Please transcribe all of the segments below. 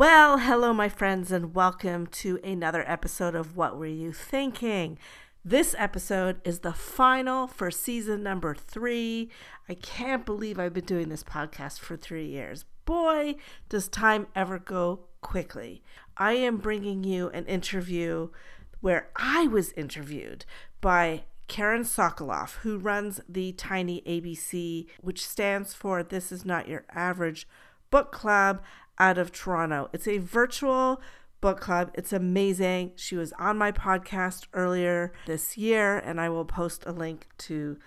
Well, hello, my friends, and welcome to another episode of What Were You Thinking? This episode is the final for season number three. I can't believe I've been doing this podcast for three years. Boy, does time ever go quickly. I am bringing you an interview where I was interviewed by Karen Sokoloff, who runs the Tiny ABC, which stands for This Is Not Your Average Book Club out of Toronto. It's a virtual book club. It's amazing. She was on my podcast earlier this year, and I will post a link to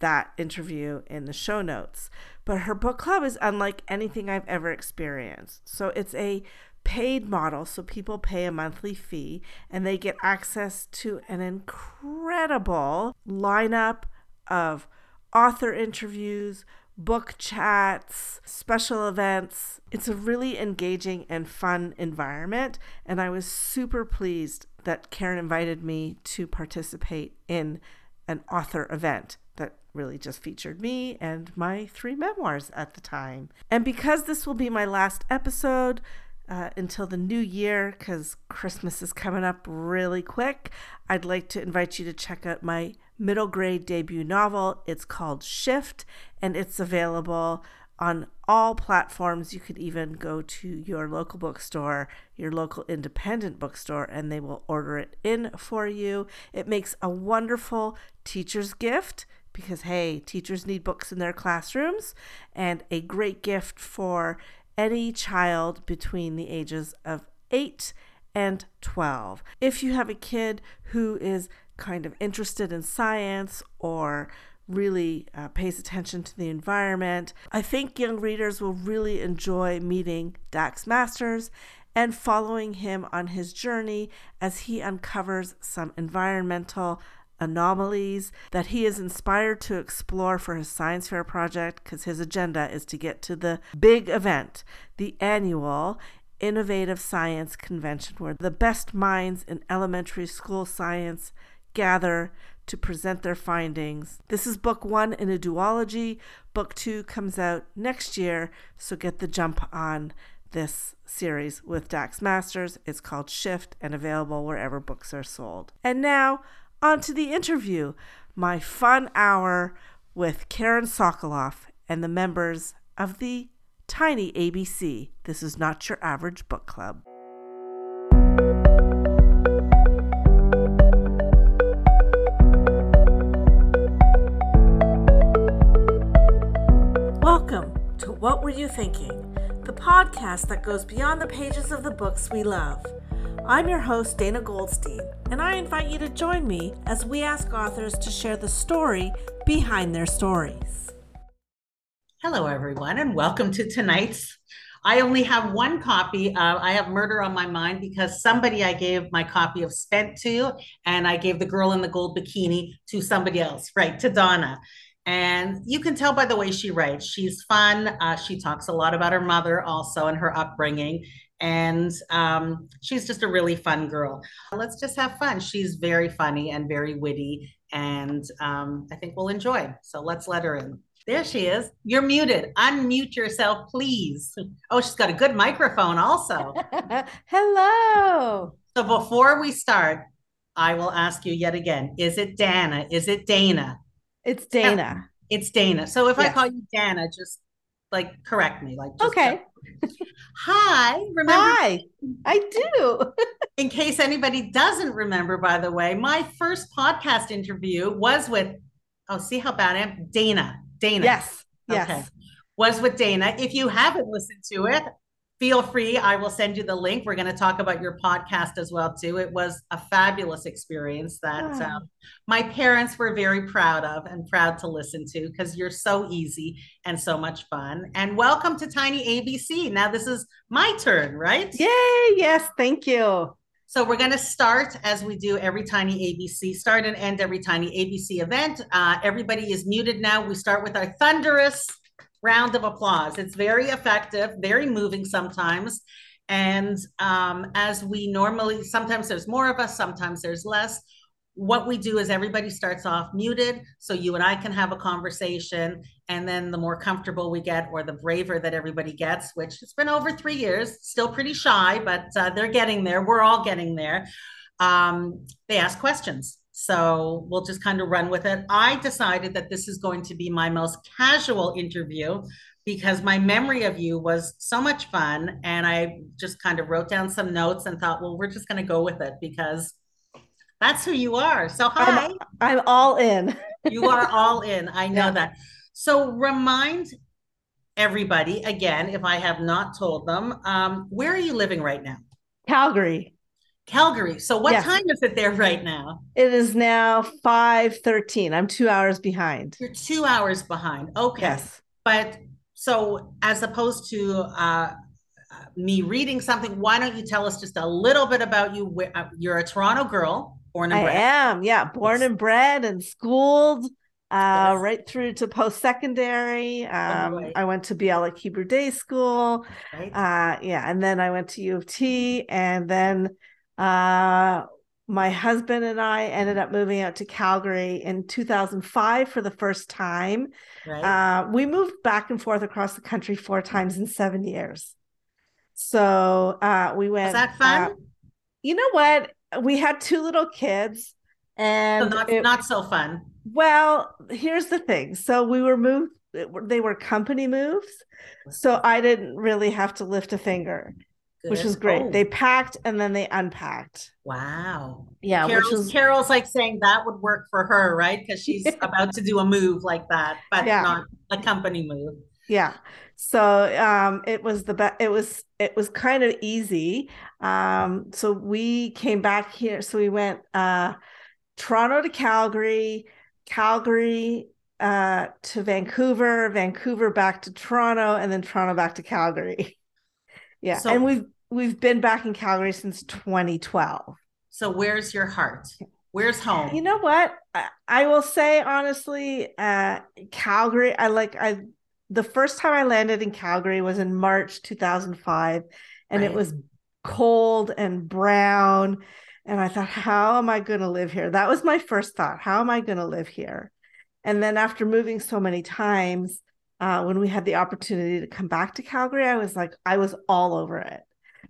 that interview in the show notes. But her book club is unlike anything I've ever experienced. So it's a paid model, so people pay a monthly fee and they get access to an incredible lineup of author interviews, book chats, special events. It's a really engaging and fun environment. And I was super pleased that Karen invited me to participate in an author event that really just featured me and my three memoirs at the time. And because this will be my last episode, uh, until the new year because Christmas is coming up really quick. I'd like to invite you to check out my middle grade debut novel. It's called Shift and it's available on all platforms. You could even go to your local bookstore, your local independent bookstore, and they will order it in for you. It makes a wonderful teacher's gift because, hey, teachers need books in their classrooms, and a great gift for any child between the ages of 8 and 12. If you have a kid who is kind of interested in science or really uh, pays attention to the environment, I think young readers will really enjoy meeting Dax Masters and following him on his journey as he uncovers some environmental anomalies that he is inspired to explore for his science fair project because his agenda is to get to the big event, the annual Innovative Science Convention, where the best minds in elementary school science gather to present their findings. This is book one in a duology. Book two comes out next year, so get the jump on this series with Dax Masters. It's called Shift and available wherever books are sold. And now, on to the interview, my fun hour with Karen Sokoloff and the members of the Tiny ABC. This is not your average book club. What Were You Thinking, the podcast that goes beyond the pages of the books we love. I'm your host, Dana Goldstein, and I invite you to join me as we ask authors to share the story behind their stories. Hello, everyone, and welcome to tonight's. I only have one copy. Uh, I have Murder on My Mind because somebody I gave my copy of Spent to, and I gave The Girl in the Gold Bikini to somebody else, right, to Donna. And you can tell by the way she writes. She's fun. Uh, she talks a lot about her mother also and her upbringing and um, she's just a really fun girl. Let's just have fun. She's very funny and very witty, and um, I think we'll enjoy. So let's let her in. There she is. You're muted. Unmute yourself, please. Oh, she's got a good microphone, also. Hello. So before we start, I will ask you yet again is it Dana? Is it Dana? It's Dana. It's Dana. So if yes. I call you Dana, just like correct me. Like, okay. Hi. Remember? Hi. I do. in case anybody doesn't remember, by the way, my first podcast interview was with, oh, see how bad I am? Dana. Dana. Yes. Yes. Was with Dana. If you haven't listened to it, feel free. I will send you the link. We're going to talk about your podcast as well too. It was a fabulous experience that um, my parents were very proud of and proud to listen to because you're so easy and so much fun. And welcome to Tiny ABC. Now this is my turn, right? Yay! Yes, thank you. So we're going to start as we do every Tiny ABC, start and end every Tiny ABC event. Uh, everybody is muted now. We start with our thunderous round of applause. It's very effective, very moving sometimes. And um, as we normally, sometimes there's more of us, sometimes there's less. what we do is everybody starts off muted so you and I can have a conversation. And then the more comfortable we get, or the braver that everybody gets, which it's been over three years, still pretty shy, but uh, they're getting there. We're all getting there. Um, they ask questions. So we'll just kind of run with it. I decided that this is going to be my most casual interview because my memory of you was so much fun. And I just kind of wrote down some notes and thought, well, we're just going to go with it because that's who you are. So hi. I'm, I'm all in. you are all in. I know yeah. that. So remind everybody again, if I have not told them, um, where are you living right now? Calgary. Calgary. So what time is it there right now? It is now 5:13. I'm 2 hours behind. You're 2 hours behind. Okay. Yes. But so as opposed to uh, me reading something, why don't you tell us just a little bit about you? Uh, you're a Toronto girl, born and bred. I am, yeah, born yes. and bred and schooled uh, yes. right through to post secondary. Um, oh, right. I went to Bialik Hebrew Day School. Right. Uh, yeah, and then I went to U of T, and then uh, my husband and I ended up moving out to Calgary in 2005 for the first time. Right. Uh, we moved back and forth across the country four times in seven years. So uh, we went. Was that fun? Uh, you know what? We had two little kids, and so not, it, not so fun. Well, here's the thing. So we were moved. They were company moves, so I didn't really have to lift a finger. Which was great. Oh. They packed and then they unpacked. Wow. Yeah. Carol's, was... Carol's like saying that would work for her, right? Because she's about to do a move like that, but yeah. not a company move. Yeah. So um, it was the best. It was it was kind of easy. Um, so we came back here. So we went uh, Toronto to Calgary, Calgary uh, to Vancouver, Vancouver back to Toronto, and then Toronto back to Calgary. Yeah, so, and we've we've been back in Calgary since 2012. So where's your heart? Where's home? You know what? I, I will say honestly, uh, Calgary. I like I. The first time I landed in Calgary was in March 2005, and right. it was cold and brown. And I thought, how am I going to live here? That was my first thought. How am I going to live here? And then after moving so many times, uh, when we had the opportunity to come back to Calgary, I was like, I was all over it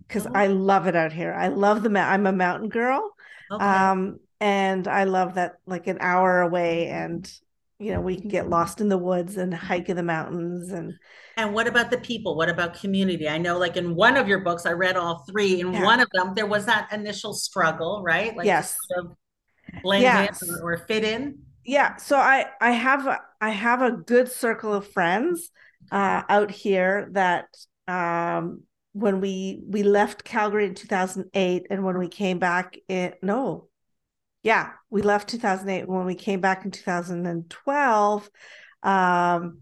because oh. I love it out here. I love the I'm a mountain girl. Okay. Um, and I love that like an hour away and you know, we can get lost in the woods and hike in the mountains and and what about the people? What about community? I know like in one of your books, I read all three. In yeah. one of them, there was that initial struggle, right? Like yes. Sort of blend yes. in or fit in. Yeah. So I I have a, I have a good circle of friends uh, out here that um, when we we left Calgary in 2008 and when we came back in no. Yeah we left 2008 when we came back in 2012 um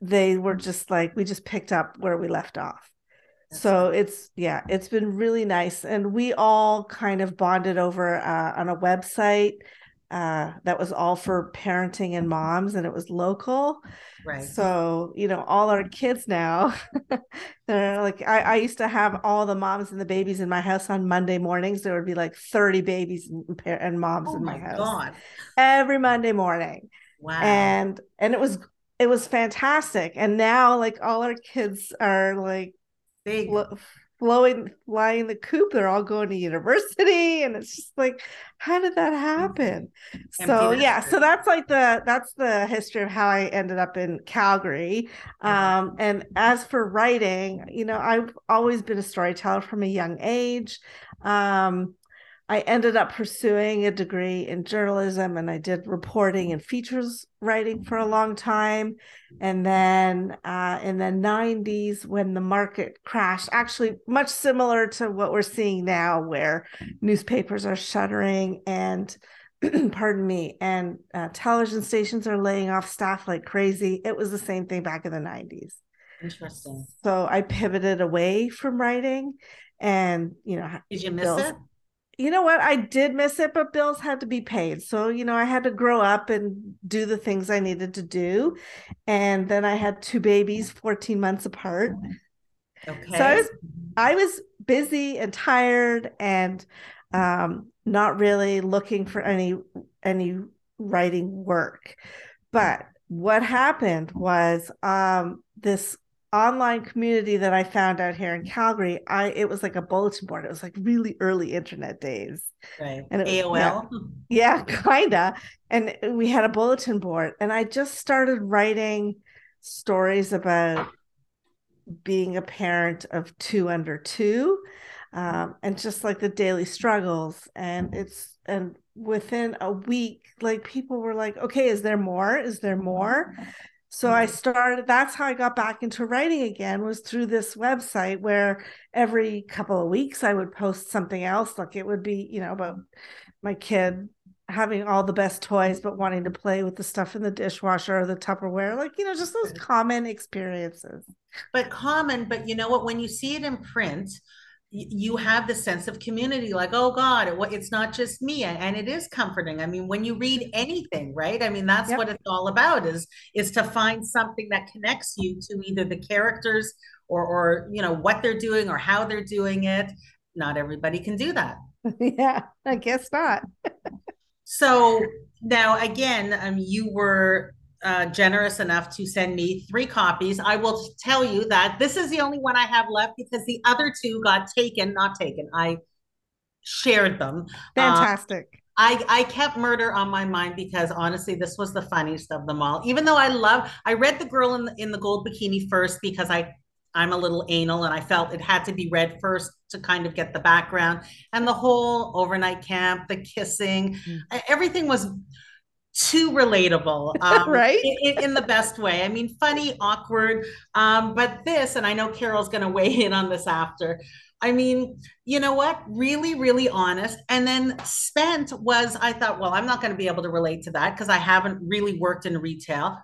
they were just like we just picked up where we left off. So it's yeah it's been really nice. And we all kind of bonded over uh, on a website uh, that was all for parenting and moms and it was local. Right. So you know all our kids now they're like I, I used to have all the moms and the babies in my house on monday mornings. There would be like 30 babies and, and moms oh in my, my house God. every monday morning. Wow. And and it was it was fantastic. And now like all our kids are like big flowing flying the coop they're all going to university and it's just like how did that happen? So yeah so that's like the that's the history of how i ended up in calgary. Um and as for writing you know i've always been a storyteller from a young age. Um I ended up pursuing a degree in journalism and I did reporting and features writing for a long time. And then uh, in the 90s, when the market crashed, actually, much similar to what we're seeing now, where newspapers are shuttering and pardon me, and uh, television stations are laying off staff like crazy. It was the same thing back in the 90s. Interesting. So I pivoted away from writing and, you know, did you miss it? You know what? I did miss it, but bills had to be paid. So, you know, I had to grow up and do the things I needed to do. And then I had two babies 14 months apart. Okay. So I was I was busy and tired and um, not really looking for any any writing work. But what happened was um, this online community that I found out here in Calgary, I it was like a bulletin board. It was like really early internet days. Right. And it, AOL. Yeah, yeah, kinda. And we had a bulletin board, and I just started writing stories about being a parent of two under two, um, and just like the daily struggles. And it's and within a week, like people were like, "Okay, is there more? Is there more?" So I mm-hmm. started, that's how I got back into writing again, was through this website where every couple of weeks I would post something else. Like it would be, you know, about my kid having all the best toys, but wanting to play with the stuff in the dishwasher or the Tupperware, like, you know, just those common experiences. But common, but you know what? When you see it in print, you have the sense of community like oh god it's not just me and it is comforting. I mean when you read anything right? I mean that's yep. what it's all about is is to find something that connects you to either the characters or or you know what they're doing or how they're doing it. Not everybody can do that. Yeah i guess not. So now again um, you were uh, generous enough to send me three copies. I will tell you that this is the only one I have left because the other two got taken, not taken. I shared them. Fantastic. Um, I, I kept murder on my mind because honestly, this was the funniest of them all. Even though I love, I read the girl in the, in the gold bikini first because I I'm a little anal and I felt it had to be read first to kind of get the background and the whole overnight camp, the kissing, mm. everything was too relatable, um, right? In, in, the best way. I mean, funny, awkward. Um, but this, and I know Carol's going to weigh in on this after. I mean, you know what? Really, really honest. And then spent was, I thought, well, I'm not going to be able to relate to that because I haven't really worked in retail.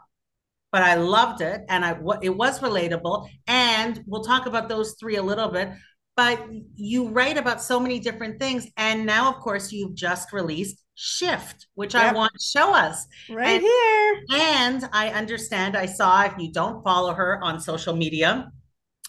But I loved it, and I it was relatable. And we'll talk about those three a little bit but you write about so many different things and now of course you've just released shift, which yep. I want to show us. Right and, here. And I understand, I saw if you don't follow her on social media,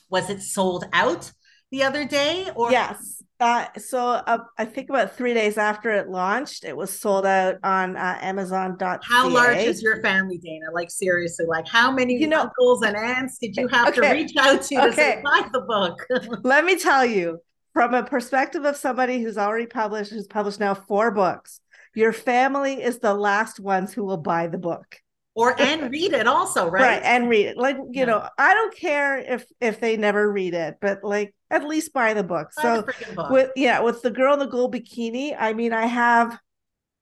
was it sold out the other day? Or yes. Uh, so uh, I think about three days after it launched, it was sold out on uh, Amazon.ca. How large is your family, Dana? Like seriously, like how many you know, uncles and aunts did you have okay. to reach out to okay. to say buy the book? Let me tell you, from a perspective of somebody who's already published, who's published now four books, your family is the last ones who will buy the book or and read it also right right and read it like you yeah. know i don't care if if they never read it but like at least buy the book buy so the book. with yeah with the girl in the gold bikini i mean i have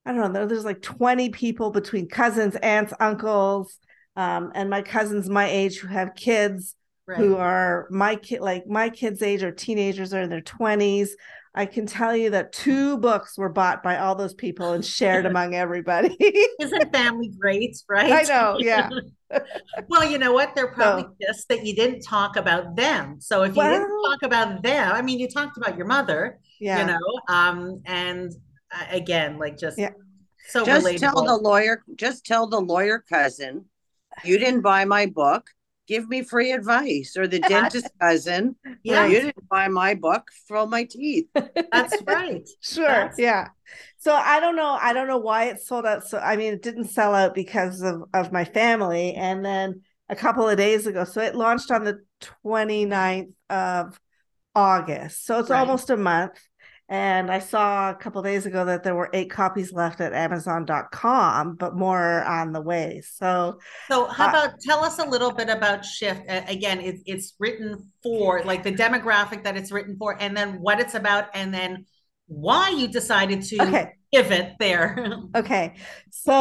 i don't know there's like 20 people between cousins aunts uncles um, and my cousins my age who have kids right. who are my kid like my kids age or teenagers are in their 20s I can tell you that two books were bought by all those people and shared among everybody. Isn't family great, right? I know, yeah. well, you know what? They're probably so, pissed that you didn't talk about them. So if you well, didn't talk about them, I mean, you talked about your mother, yeah. you know, um, and uh, again, like just yeah. so just relatable. tell the lawyer, just tell the lawyer cousin, you didn't buy my book give me free advice or the dentist cousin yeah you didn't buy my book fill my teeth. That's right. Sure that's... yeah. So i don't know i don't know why it sold out so i mean it didn't sell out because of of my family and then a couple of days ago so it launched on the 29th of august. So it's right. almost a month and I saw a couple days ago that there were eight copies left at Amazon.com, but more on the way. So, so how uh, about tell us a little bit about Shift? Uh, again, it's it's written for like the demographic that it's written for, and then what it's about, and then why you decided to okay. it there. okay, so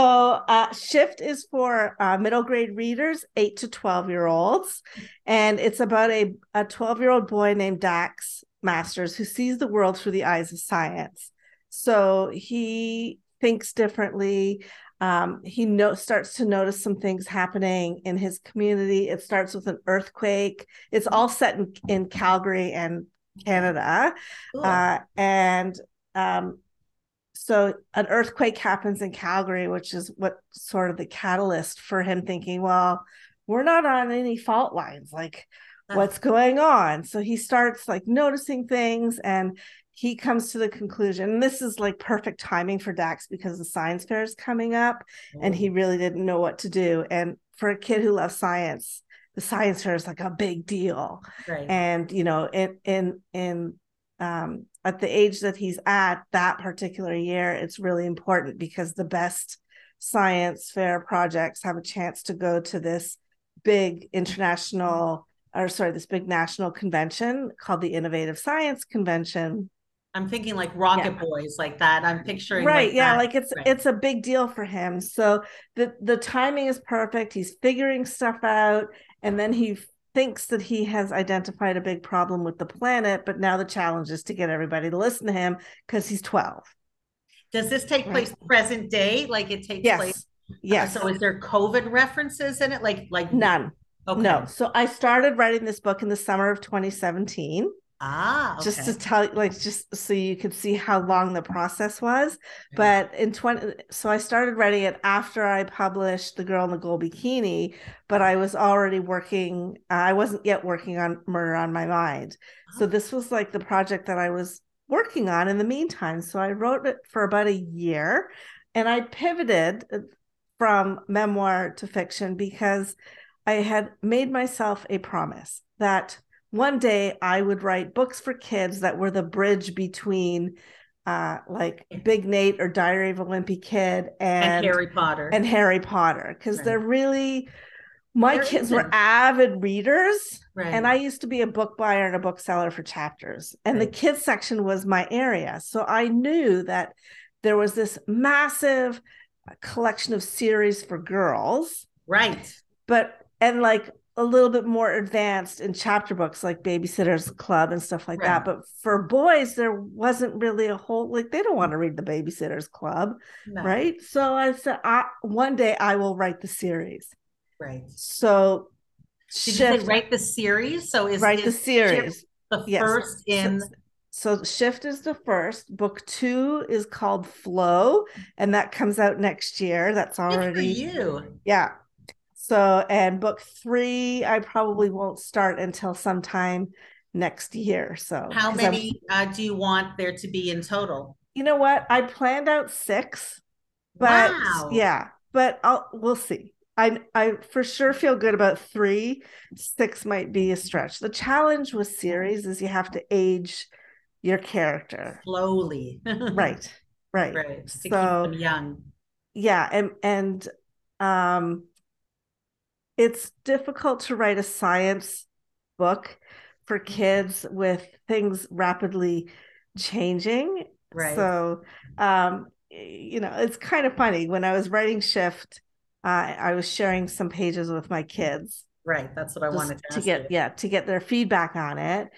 uh, Shift is for uh, middle grade readers, eight to twelve year olds, and it's about a a twelve year old boy named Dax Masters who sees the world through the eyes of science. So he thinks differently. Um, he no- starts to notice some things happening in his community. It starts with an earthquake. It's all set in, in Calgary and Canada. Cool. Uh, and um, so an earthquake happens in Calgary, which is what sort of the catalyst for him thinking, well, we're not on any fault lines. Like what's going on. So he starts like noticing things and he comes to the conclusion and this is like perfect timing for Dax because the science fair is coming up and he really didn't know what to do. And for a kid who loves science, the science fair is like a big deal. Right. And you know, in in in um at the age that he's at that particular year, it's really important because the best science fair projects have a chance to go to this big international or sorry, this big national convention called the Innovative Science Convention. I'm thinking like Rocket yeah. Boys, like that. I'm picturing right, like yeah, that. like it's right. it's a big deal for him. So the the timing is perfect. He's figuring stuff out, and then he thinks that he has identified a big problem with the planet. But now the challenge is to get everybody to listen to him because he's 12. Does this take Right. place present day? Like it takes Yes, place? Uh, yes, So is there COVID references in it? Like like none. Okay. No. So I started writing this book in the summer of 2017. Ah, okay. just to tell you, like just so you could see how long the process was but in 20 so i started writing it after i published the girl in the gold bikini but i was already working uh, i wasn't yet working on murder on my mind so this was like the project that i was working on in the meantime so i wrote it for about a year and i pivoted uh, from memoir to fiction because i had made myself a promise that one day I would write books for kids that were the bridge between uh like Big Nate or Diary of a Wimpy Kid and and Harry Potter. and Harry Potter because Right. they're really my kids were avid readers right. and I used to be a book buyer and a bookseller for chapters and Right. the kids section was my area so I knew that there was this massive collection of series for girls right. but and like a little bit more advanced in chapter books like babysitters club and stuff like that but for boys there wasn't really a whole like they don't want to read the babysitters club No. right so i said I, one day i will write the series Right. so Did you shift say write the series? So is write the series the Yes. first in so, so shift is the first book two is called flow and that comes out next year that's already you. Yeah. So, and book three, I probably won't start until sometime next year. So, how many uh, do you want there to be in total? you know what? I planned out six, but wow. yeah, but I'll we'll see. I I for sure feel good about three. Six might be a stretch. The challenge with series is you have to age your character. Slowly. Right. Right. right. To So- them young. yeah and and um it's difficult to write a science book for kids with things rapidly changing Right. so um you know it's kind of funny when i was writing shift uh, i was sharing some pages with my kids right. That's what I wanted to, to ask get you. yeah to get their feedback on it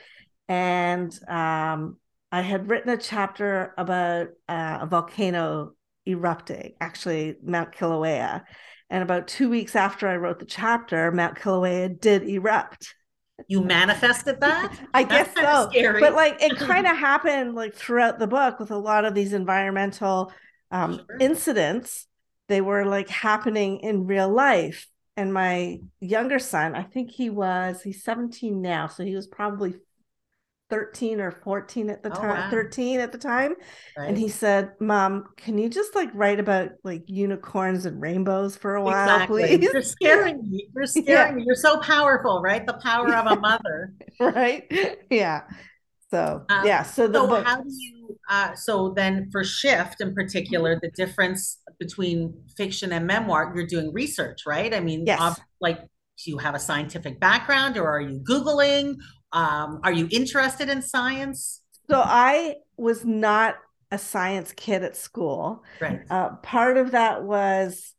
and um i had written a chapter about uh, a volcano erupting actually mount kilauea and about two weeks after i wrote the chapter mount kilauea did erupt You manifested that? i That's guess so Scary. but like it kind of happened like throughout the book with a lot of these environmental um, Sure. incidents they were like happening in real life and my younger son i think he was he's 17 now so he was probably 13 or 14 at the Oh, time wow. 13 at the time right? and he said mom can you just like write about like unicorns and rainbows for a while exactly. please You're scaring me. You're scaring me. You're so powerful, right? The power of a mother. right yeah so Um, yeah so the so book how do you uh so then for shift in particular the difference between fiction and memoir you're doing research right i mean Yes. ob- like do you have a scientific background or are you googling um are you interested in science So I was not a science kid at school. right Uh, part of that was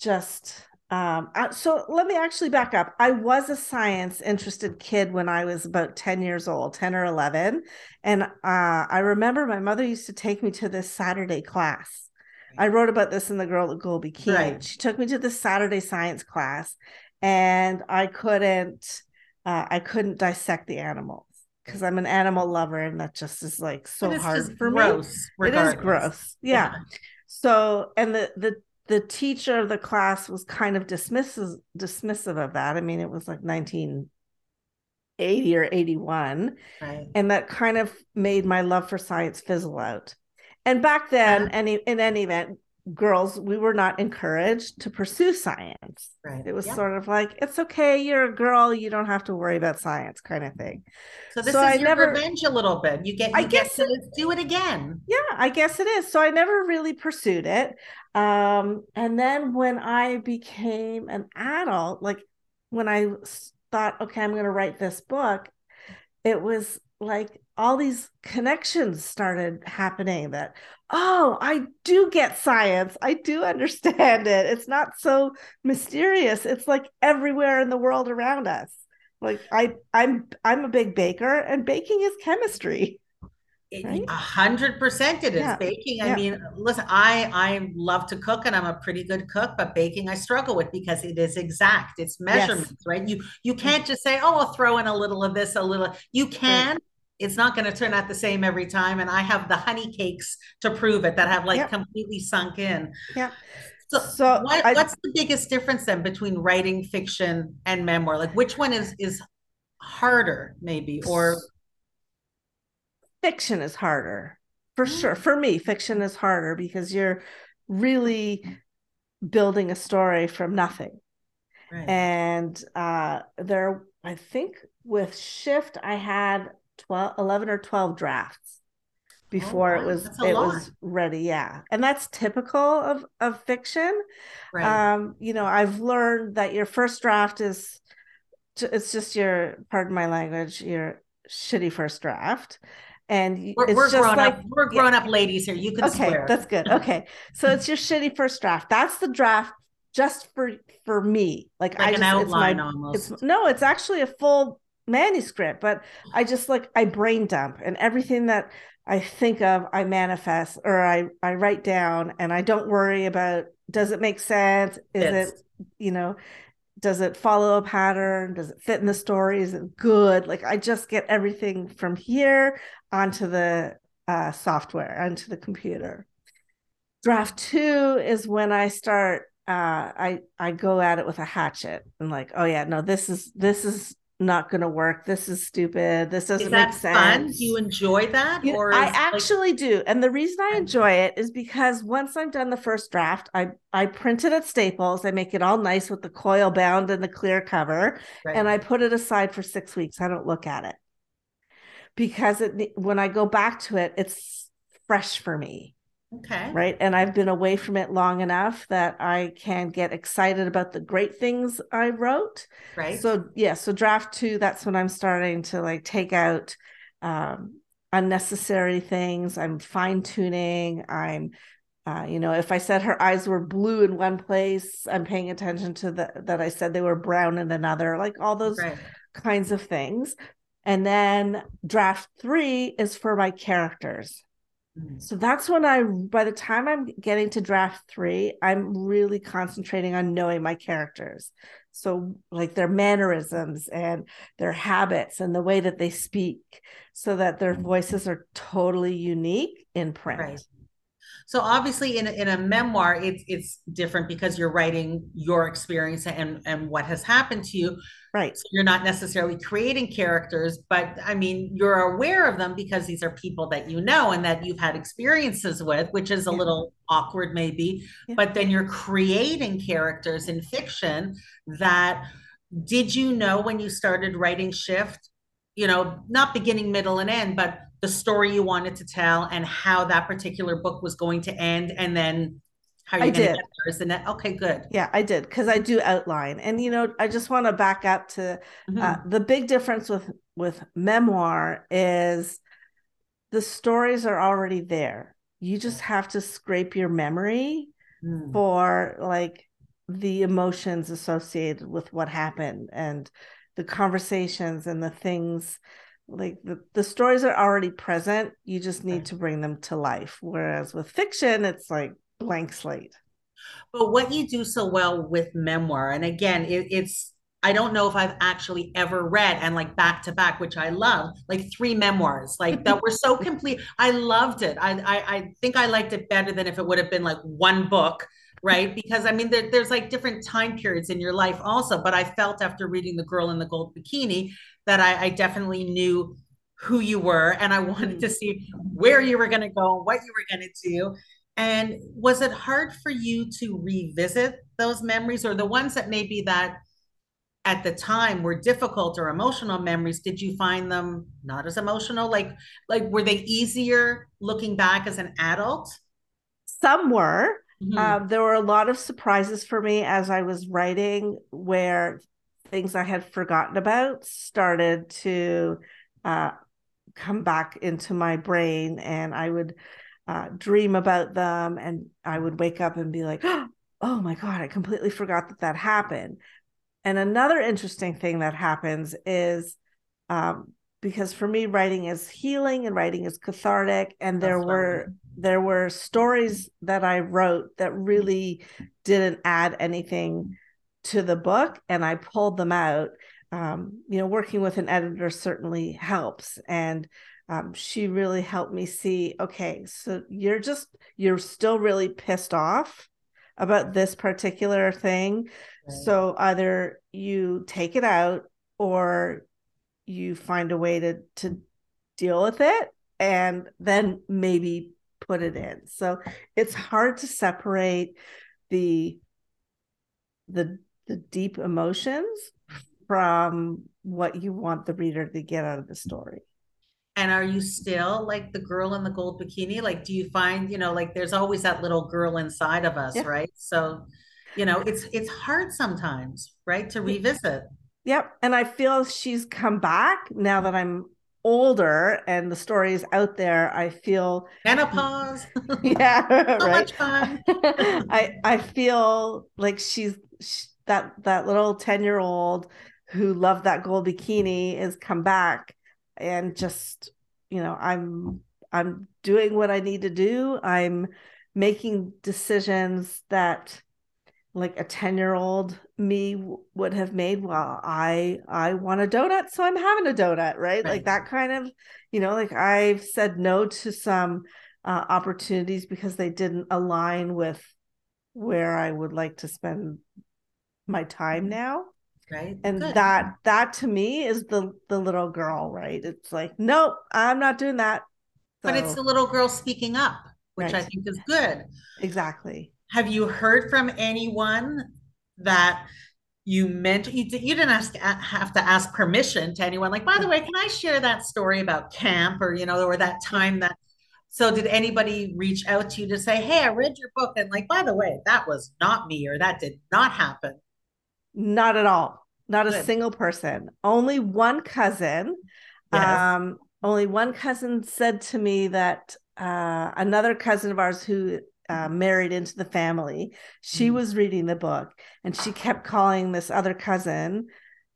just um, so let me actually back up. I was a science interested kid when I was about 10 years old, 10 or 11. And uh, I remember my mother used to take me to this Saturday class. I wrote about this in The Girl with Gold Bikini. Right. She took me to the Saturday science class and I couldn't uh, I couldn't dissect the animals because I'm an animal lover and that just is like so hard for me gross it is gross yeah. so and the the the teacher of the class was kind of dismissive dismissive of that i mean it was like 1980 or 81. Right. And that kind of made my love for science fizzle out. And back then, Uh-huh. any in any event, girls, we were not encouraged to pursue science. Right. It was Yeah. sort of like, it's okay, you're a girl, you don't have to worry about science kind of thing. So this So is I your never- revenge a little bit. You get you I get guess to do it again. Yeah, I guess it is. So I never really pursued it. Um, and then when I became an adult, like when i thought, okay, I'm going to write this book, it was like all these connections started happening that, oh, I do get science. I do understand it. It's not so mysterious. It's like everywhere in the world around us. Like I I'm I'm a big baker and baking is chemistry. A hundred percent it is Yeah. baking. I Yeah. mean, listen, I I love to cook and I'm a pretty good cook, but baking I struggle with because it is exact. It's measurements, right? You you mm. can't just say, oh, I'll throw in a little of this, a little. You can. It's not going to turn out the same every time. And I have the honey cakes to prove it that have like Yep. completely sunk in. Yeah. So, So what, I- what's the biggest difference then between writing fiction and memoir? Like which one is is harder, maybe, or fiction is harder for Mm. sure for me fiction is harder because you're really building a story from nothing right. and uh there i think with shift i had 12 11 or 12 drafts before it wow, was it lot. was ready yeah and that's typical of of fiction right. um you know i've learned that your first draft is it's just your pardon my language your shitty first draft and We're, it's we're just grown like up. We're yeah. grown up ladies here. You can okay swear. that's good okay so it's your shitty first draft that's the draft just for for me like, like i just outline it's my almost. it's no it's actually a full manuscript but i just like i brain dump and everything that i think of i manifest or i i write down and i don't worry about does it make sense? Is Fits. it you know does it follow a pattern? Does it fit in the story? Is it good? Like i just get everything from here onto the uh, software onto the computer. Draft two is when i start uh, i i go at it with a hatchet and like oh yeah no this is this is not going to work this is stupid this doesn't Is make sense fun? Do you enjoy that? you- or I is, like- actually do. And the reason I enjoy it is because once I'm done the first draft, I I print it at Staples. I make it all nice with the coil bound and the clear cover, right. and I put it aside for six weeks. I don't look at it because it when I go back to it, it's fresh for me, okay. right? And I've been away from it long enough that I can get excited about the great things I wrote. Right. So yeah, so draft two, that's when I'm starting to like take out um unnecessary things. I'm fine tuning. I'm uh, you know, if I said her eyes were blue in one place, I'm paying attention to the that I said they were brown in another, like all those right. kinds of things. And then draft three is for my characters. Mm. So that's when I, by the time I'm getting to draft three, I'm really concentrating on knowing my characters. So, like their mannerisms and their habits and the way that they speak, so that their voices are totally unique in print. Right. So obviously in a, in a memoir, it's it's different because you're writing your experience and and what has happened to you. Right. So you're not necessarily creating characters, but I mean, you're aware of them because these are people that you know and that you've had experiences with, which is a Yeah. little awkward maybe. Yeah. But then you're creating characters in fiction that did you know when you started writing Shift, you know, not beginning, middle, and end, but the story you wanted to tell and how that particular book was going to end and then how I you're going to did. get there is the net. Okay, good. Yeah, I did because I do outline, and you know, I just want to back up to Mhm. uh, the big difference with with memoir is the stories are already there. You just have to scrape your memory Mm. for like the emotions associated with what happened and the conversations and the things like the, the stories are already present you just need to bring them to life whereas with fiction it's like blank slate But what you do so well with memoir, and again, it, it's I don't know if I've actually ever read and like back to back, which I love, like three memoirs, like that were so complete. I loved it. I, I I think I liked it better than if it would have been like one book, right? Because I mean, there, there's like different time periods in your life also. But I felt after reading The Girl in the Gold Bikini that I, I definitely knew who you were and I wanted to see where you were going to go, what you were going to do. And was it hard for you to revisit those memories or the ones that maybe that at the time were difficult or emotional memories did you find them not as emotional like like were they easier looking back as an adult some were mm-hmm. um, there were a lot of surprises for me as i was writing where things i had forgotten about started to uh, come back into my brain and i would uh, dream about them and i would wake up and be like oh my god i completely forgot that that happened and another interesting thing that happens is um, because for me, writing is healing and writing is cathartic. And there That's were funny. there were stories that I wrote that really didn't add anything to the book, and I pulled them out. Um, you know, working with an editor certainly helps, and um, she really helped me see. Okay, so you're just you're still really pissed off about this particular thing so either you take it out or you find a way to to deal with it and then maybe put it in. So it's hard to separate the the the deep emotions from what you want the reader to get out of the story. And are you still like the girl in the gold bikini? Like, do you find, you know, like there's always that little girl inside of us, yeah. right? So you know it's it's hard sometimes right to revisit yep and i feel she's come back now that i'm older and the story is out there i feel menopause yeah so right. much fun i i feel like she's she, that that little 10 year old who loved that gold bikini is come back and just you know i'm i'm doing what i need to do i'm making decisions that like a 10 year old me would have made well i i want a donut so i'm having a donut right? right, like that kind of you know like i've said no to some uh, opportunities because they didn't align with where i would like to spend my time mm-hmm. now. Right? And Good. that that to me is the the little girl right? It's like nope i'm not doing that. So, but it's the little girl speaking up which right. i think is good. Exactly. Have you heard from anyone that you meant you, you didn't ask, have to ask permission to anyone like by the way can i share that story about camp or you know or that time that so did anybody reach out to you to say hey i read your book and like by the way that was not me or that did not happen not at all not Good. a single person only one cousin yes. um only one cousin said to me that uh, another cousin of ours who uh, married into the family. She mm. was reading the book and she kept calling this other cousin,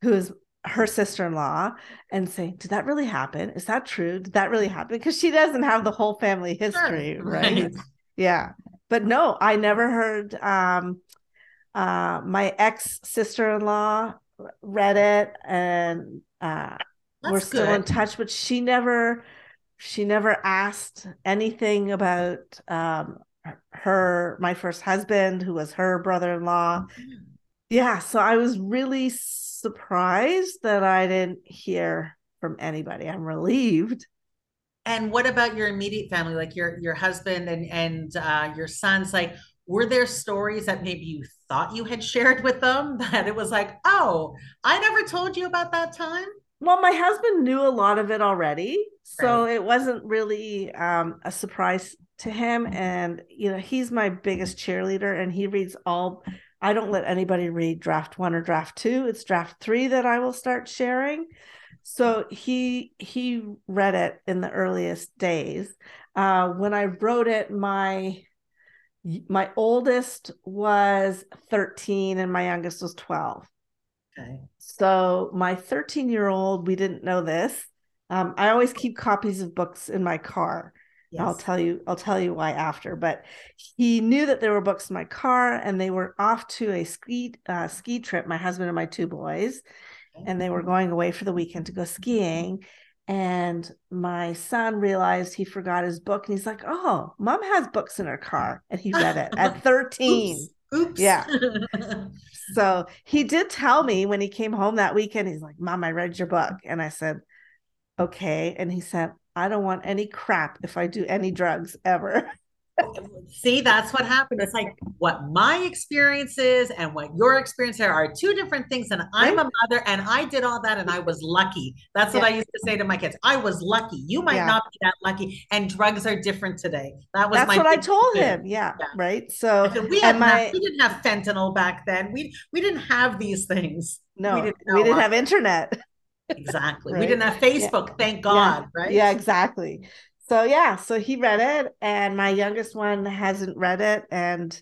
who is her sister in law, and saying, Did that really happen? Is that true? Did that really happen? Because she doesn't have the whole family history, sure. right? yeah. But no, I never heard um, uh, my ex sister in law read it and uh, we're still good. in touch, but she never she never asked anything about um, her my first husband who was her brother-in-law. Yeah so i was really surprised that i didn't hear from anybody. I'm relieved. And what about your immediate family like your your husband and and uh, your sons? Like were there stories that maybe you thought you had shared with them that it was like oh i never told you about that time? Well my husband knew a lot of it already so right. it wasn't really um, a surprise to him. And you know he's my biggest cheerleader and he reads all i don't let anybody read draft one or draft two. It's draft three that i will start sharing. So he he read it in the earliest days. Uh, when i wrote it my my oldest was 13 and my youngest was 12 okay. So my 13 year old we didn't know this um, i always keep copies of books in my car. Yes. I'll tell you I'll tell you why after but he knew that there were books in my car and they were off to a ski uh, ski trip my husband and my two boys and they were going away for the weekend to go skiing and my son realized he forgot his book and he's like oh mom has books in her car and he read it at 13 Oops. Yeah. so he did tell me when he came home that weekend, he's like, Mom, I read your book. And I said, Okay. And he said, I don't want any crap if I do any drugs ever. See, that's what happened. It's like what my experience is and what your experience are, are two different things. And I'm a mother and I did all that and I was lucky. That's yeah. what I used to say to my kids. I was lucky. You might yeah. not be that lucky. And drugs are different today. That was that's what I told him. Yeah, yeah, Right. So we, had my, not, we didn't have fentanyl back then. We we didn't have these things. No, we didn't, we didn't have internet. Exactly. right? We didn't have Facebook, thank God. Right. Yeah, exactly so yeah, so he read it, and my youngest one hasn't read it, and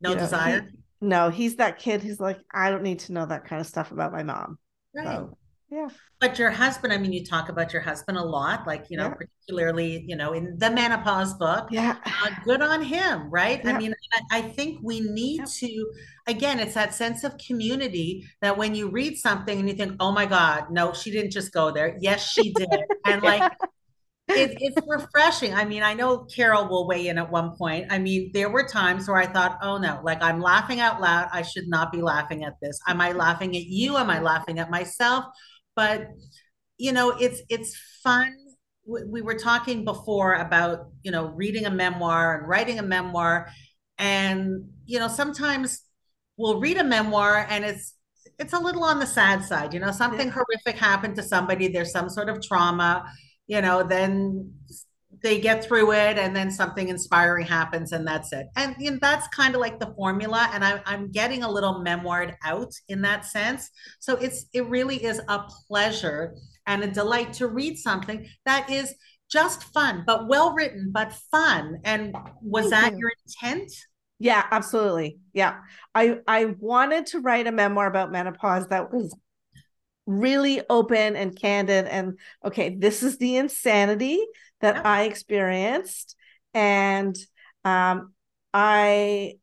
no you know, desire. He, no, he's that kid who's like, I don't need to know that kind of stuff about my mom. Right. So, yeah. But your husband, I mean, you talk about your husband a lot, like, you know, yeah. particularly, you know, in the menopause book. Yeah. Uh, good on him, right? Yeah. I mean, I, I, think we need yeah. to, again, it's that sense of community that when you read something and you think, oh my God, no, she didn't just go there. Yes, she did. and like, it, it's refreshing. I mean, I know Carol will weigh in at one point. I mean, there were times where I thought, oh no, like I'm laughing out loud. I should not be laughing at this. Am I laughing at you? Am I laughing at myself? But you know, it's it's fun. We were talking before about, you know, reading a memoir and writing a memoir. And, you know, sometimes we'll read a memoir and it's it's a little on the sad side. You know, something yeah. horrific happened to somebody, there's some sort of trauma you know, then they get through it and then something inspiring happens and that's it. And you know, that's kind of like the formula. And I, I'm getting a little memoired out in that sense. So it's it really is a pleasure and a delight to read something that is just fun, but well written, but fun. And was Thank that you. your intent? Yeah, absolutely. Yeah. I I wanted to write a memoir about menopause that was really open and candid and okay this is the insanity that yeah. i experienced and um i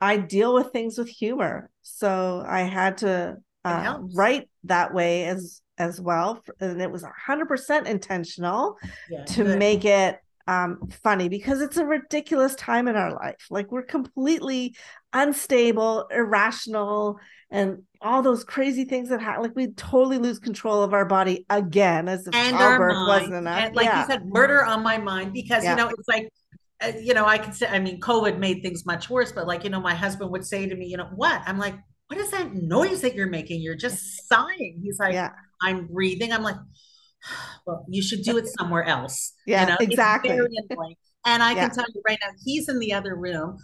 i deal with things with humor so i had to uh, write that way as as well and it was 100% intentional yeah, to good. make it um, funny because it's a ridiculous time in our life like we're completely unstable irrational and all those crazy things that happen. Like we totally lose control of our body again, as if and childbirth wasn't enough. And like yeah. you said, murder on my mind because yeah. you know it's like. Uh, you know, I can say, I mean, COVID made things much worse, but like, you know, my husband would say to me, you know, what? I'm like, what is that noise that you're making? You're just sighing. He's like, yeah. I'm breathing. I'm like, well, you should do it somewhere else. Yeah, you know? exactly. And I yeah. can tell you right now, he's in the other room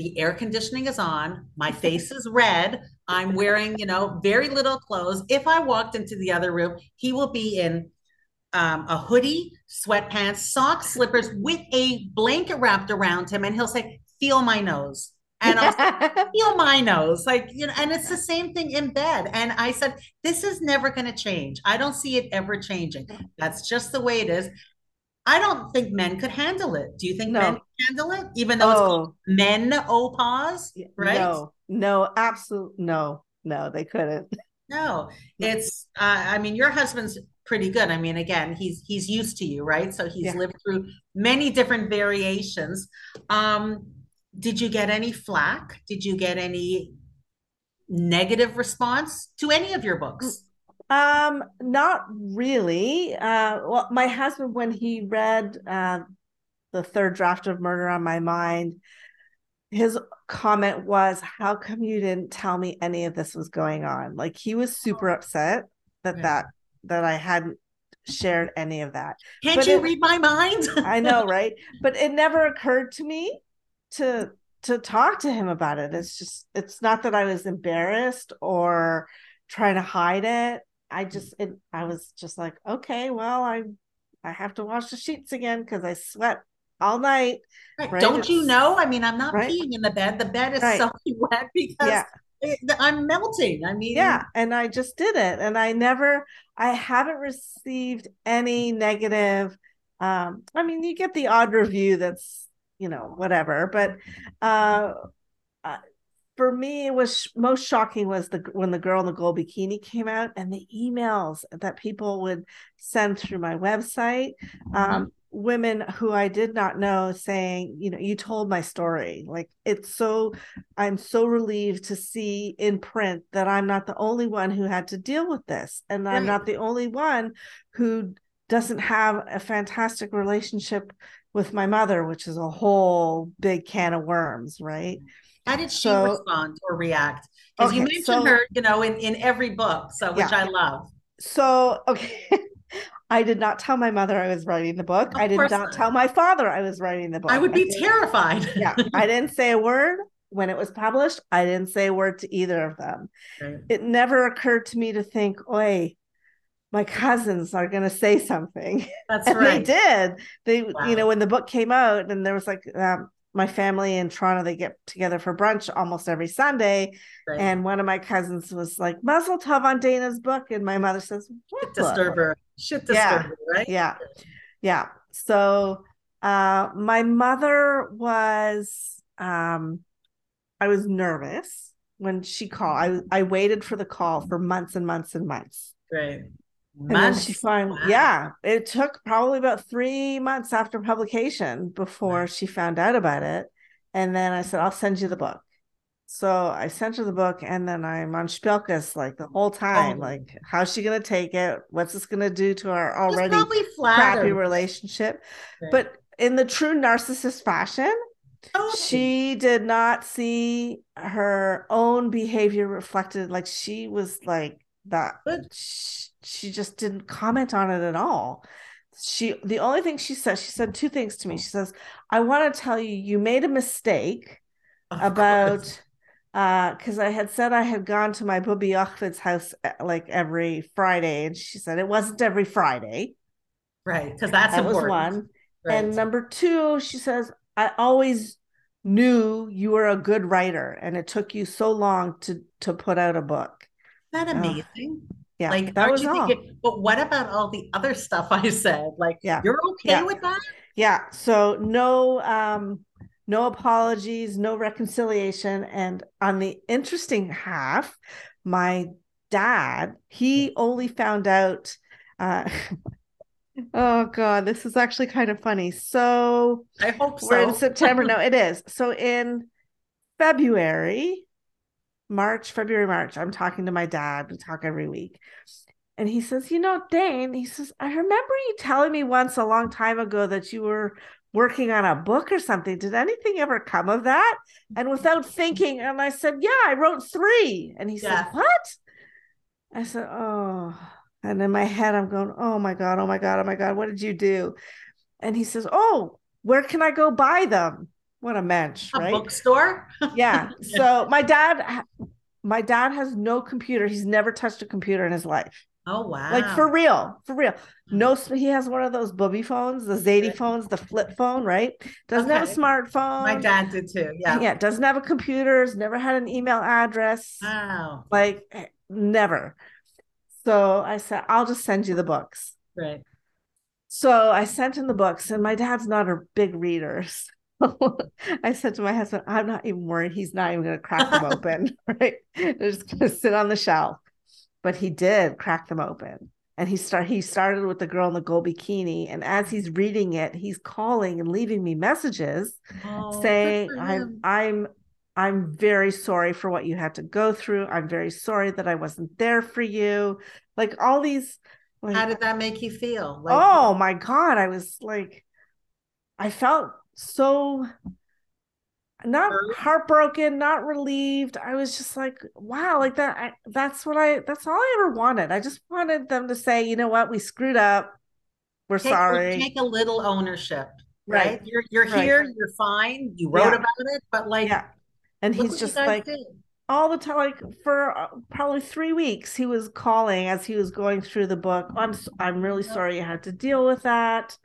the air conditioning is on my face is red i'm wearing you know very little clothes if i walked into the other room he will be in um, a hoodie sweatpants socks slippers with a blanket wrapped around him and he'll say feel my nose and I'll feel my nose like you know and it's the same thing in bed and i said this is never going to change i don't see it ever changing that's just the way it is I don't think men could handle it. Do you think no. men can handle it? Even though oh. it's called men pause, right? No, no, absolutely no, no, they couldn't. No, it's uh, I mean, your husband's pretty good. I mean, again, he's he's used to you, right? So he's yeah. lived through many different variations. Um, did you get any flack? Did you get any negative response to any of your books? Um, not really. Uh, well, my husband, when he read uh, the third draft of Murder on My Mind, his comment was, "How come you didn't tell me any of this was going on?" Like he was super upset that yeah. that that I hadn't shared any of that. Can't but you it, read my mind? I know, right? But it never occurred to me to to talk to him about it. It's just it's not that I was embarrassed or trying to hide it. I just it, I was just like, okay, well, I I have to wash the sheets again because I sweat all night. Right. Right? Don't it's, you know? I mean, I'm not right? peeing in the bed. The bed is so wet because yeah. it, I'm melting. I mean, yeah, and I just did it, and I never, I haven't received any negative. Um, I mean, you get the odd review that's you know whatever, but uh, uh for me it was most shocking was the when the girl in the gold bikini came out and the emails that people would send through my website mm-hmm. um, women who I did not know saying, you know, you told my story. Like it's so I'm so relieved to see in print that I'm not the only one who had to deal with this and right. I'm not the only one who doesn't have a fantastic relationship with my mother, which is a whole big can of worms, right? How did she so, respond or react? Because okay, you mentioned so, her, you know, in, in every book, so which yeah. I love. So okay. I did not tell my mother I was writing the book. Of I did not, not tell my father I was writing the book. I would be I terrified. yeah. I didn't say a word when it was published. I didn't say a word to either of them. Right. It never occurred to me to think, oi, my cousins are going to say something. That's and right. They did. They, wow. you know, when the book came out and there was like, um, my family in Toronto, they get together for brunch almost every Sunday. Right. And one of my cousins was like, Mazel Tov on Dana's book. And my mother says, What disturber. Shit disturber, yeah. right? Yeah. Yeah. So uh my mother was um I was nervous when she called. I I waited for the call for months and months and months. Right. And then she finally, wow. yeah, it took probably about three months after publication before she found out about it. And then I said, I'll send you the book. So I sent her the book, and then I'm on Spilkus like the whole time. Oh. Like, how's she gonna take it? What's this gonna do to our already crappy relationship? Right. But in the true narcissist fashion, oh. she did not see her own behavior reflected. Like she was like that. She, she just didn't comment on it at all. She the only thing she said she said two things to me. She says i want to tell you you made a mistake of about course. uh because i had said i had gone to my bubby Yochvid's house uh, like every friday and she said it wasn't every friday. Right because that's that important. was one right. and number two she says i always knew you were a good writer and it took you so long to to put out a book. That amazing? uh, yeah, like that was all. Thinking, but what about all the other stuff I said? Like, yeah, you're okay yeah. with that? Yeah. So no, um, no apologies, no reconciliation, and on the interesting half, my dad he only found out. Uh, oh God, this is actually kind of funny. So I hope so. We're in September. no, it is. So in February, March, February, March, I'm talking to my dad. We talk every week. And he says, You know, Dane, he says, I remember you telling me once a long time ago that you were working on a book or something. Did anything ever come of that? And without thinking, and I said, Yeah, I wrote three. And he yeah. said, What? I said, Oh. And in my head, I'm going, Oh my God, oh my God, oh my God, what did you do? And he says, Oh, where can I go buy them? What a mensch, a right? Bookstore. yeah. So my dad, my dad has no computer. He's never touched a computer in his life. Oh wow! Like for real, for real. No, he has one of those booby phones, the Zadie phones, the flip phone, right? Doesn't okay. have a smartphone. My dad did too. Yeah. Yeah. Doesn't have a computer. Has never had an email address. Wow. Like eh, never. So I said, I'll just send you the books. Right. So I sent him the books, and my dad's not a big reader. I said to my husband, I'm not even worried. He's not even going to crack them open, right? They're just going to sit on the shelf. But he did crack them open. And he start he started with the girl in the gold bikini. And as he's reading it, he's calling and leaving me messages oh, saying, I'm I'm I'm very sorry for what you had to go through. I'm very sorry that I wasn't there for you. Like all these like, How did that make you feel? Like, oh my God. I was like, I felt so not heartbroken, not relieved. I was just like, wow, like that. I, that's what I, that's all I ever wanted. I just wanted them to say, you know what, we screwed up. We're take, sorry. Take a little ownership, right? right? You're, you're right. here, you're fine. You wrote yeah. about it, but like, yeah. And he's just like, did all the time like for uh, probably 3 weeks he was calling as he was going through the book. I'm i'm really sorry you had to deal with that.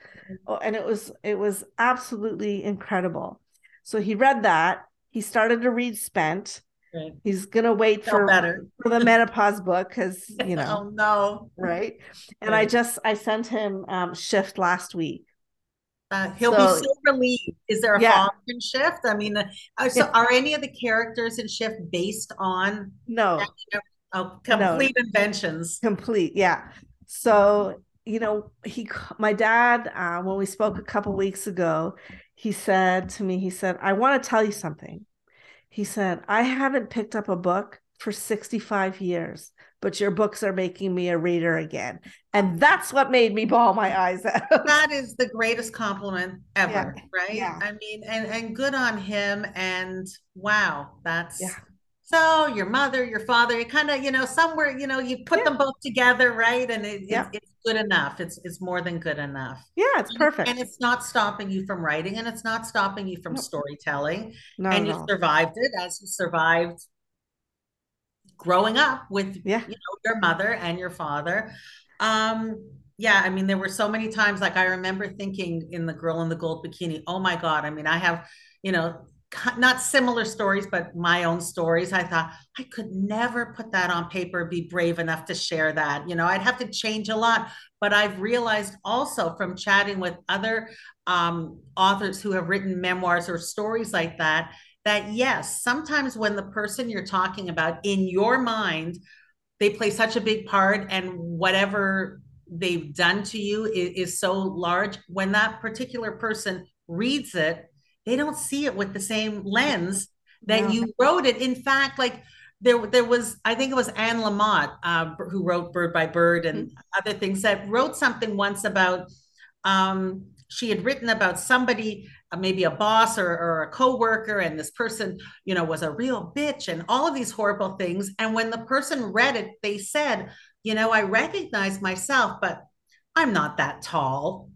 Oh, and it was it was absolutely incredible. So he read that. He started to read spent. Right. he's going to wait for better. for the menopause book cuz you know oh no. right? And right. i just i sent him um, shift last week uh, he'll so, be so relieved. Is there a yeah. in Shift? I mean, uh, so are any of the characters in Shift based on no oh, complete no. inventions? Complete, yeah. So you know, he, my dad, uh, when we spoke a couple weeks ago, he said to me, he said, I want to tell you something. He said, I haven't picked up a book for 65 years, but your books are making me a reader again. And that's what made me bawl my eyes out. that is the greatest compliment ever, Yeah. right? Yeah. I mean, and and good on him. And wow, that's Yeah. so your mother, your father, you kind of, you know, somewhere, you know, you put them both together, right? And it, Yeah. it's, good enough. It's it's more than good enough. Yeah, it's perfect. And it's not stopping you from writing and it's not stopping you from Nope. storytelling. Not and at you survived it as you survived growing up with Yeah. you know your mother and your father. Um yeah i mean there were so many times like i remember thinking in the girl in the gold bikini oh my god i mean i have you know not similar stories but my own stories. I thought i could never put that on paper be brave enough to share that you know i'd have to change a lot. But i've realized also from chatting with other um, authors who have written memoirs or stories like that that yes, sometimes when the person you're talking about in your mind, they play such a big part, and whatever they've done to you is, is so large. When that particular person reads it, they don't see it with the same lens that No. you wrote it. In fact, like there, there was, I think it was Anne Lamott uh, who wrote Bird by Bird and other things that wrote something once about. Um, she had written about somebody maybe a boss or, or a coworker and this person you know was a real bitch and all of these horrible things. And when the person read it they said you know i recognize myself but i'm not that tall.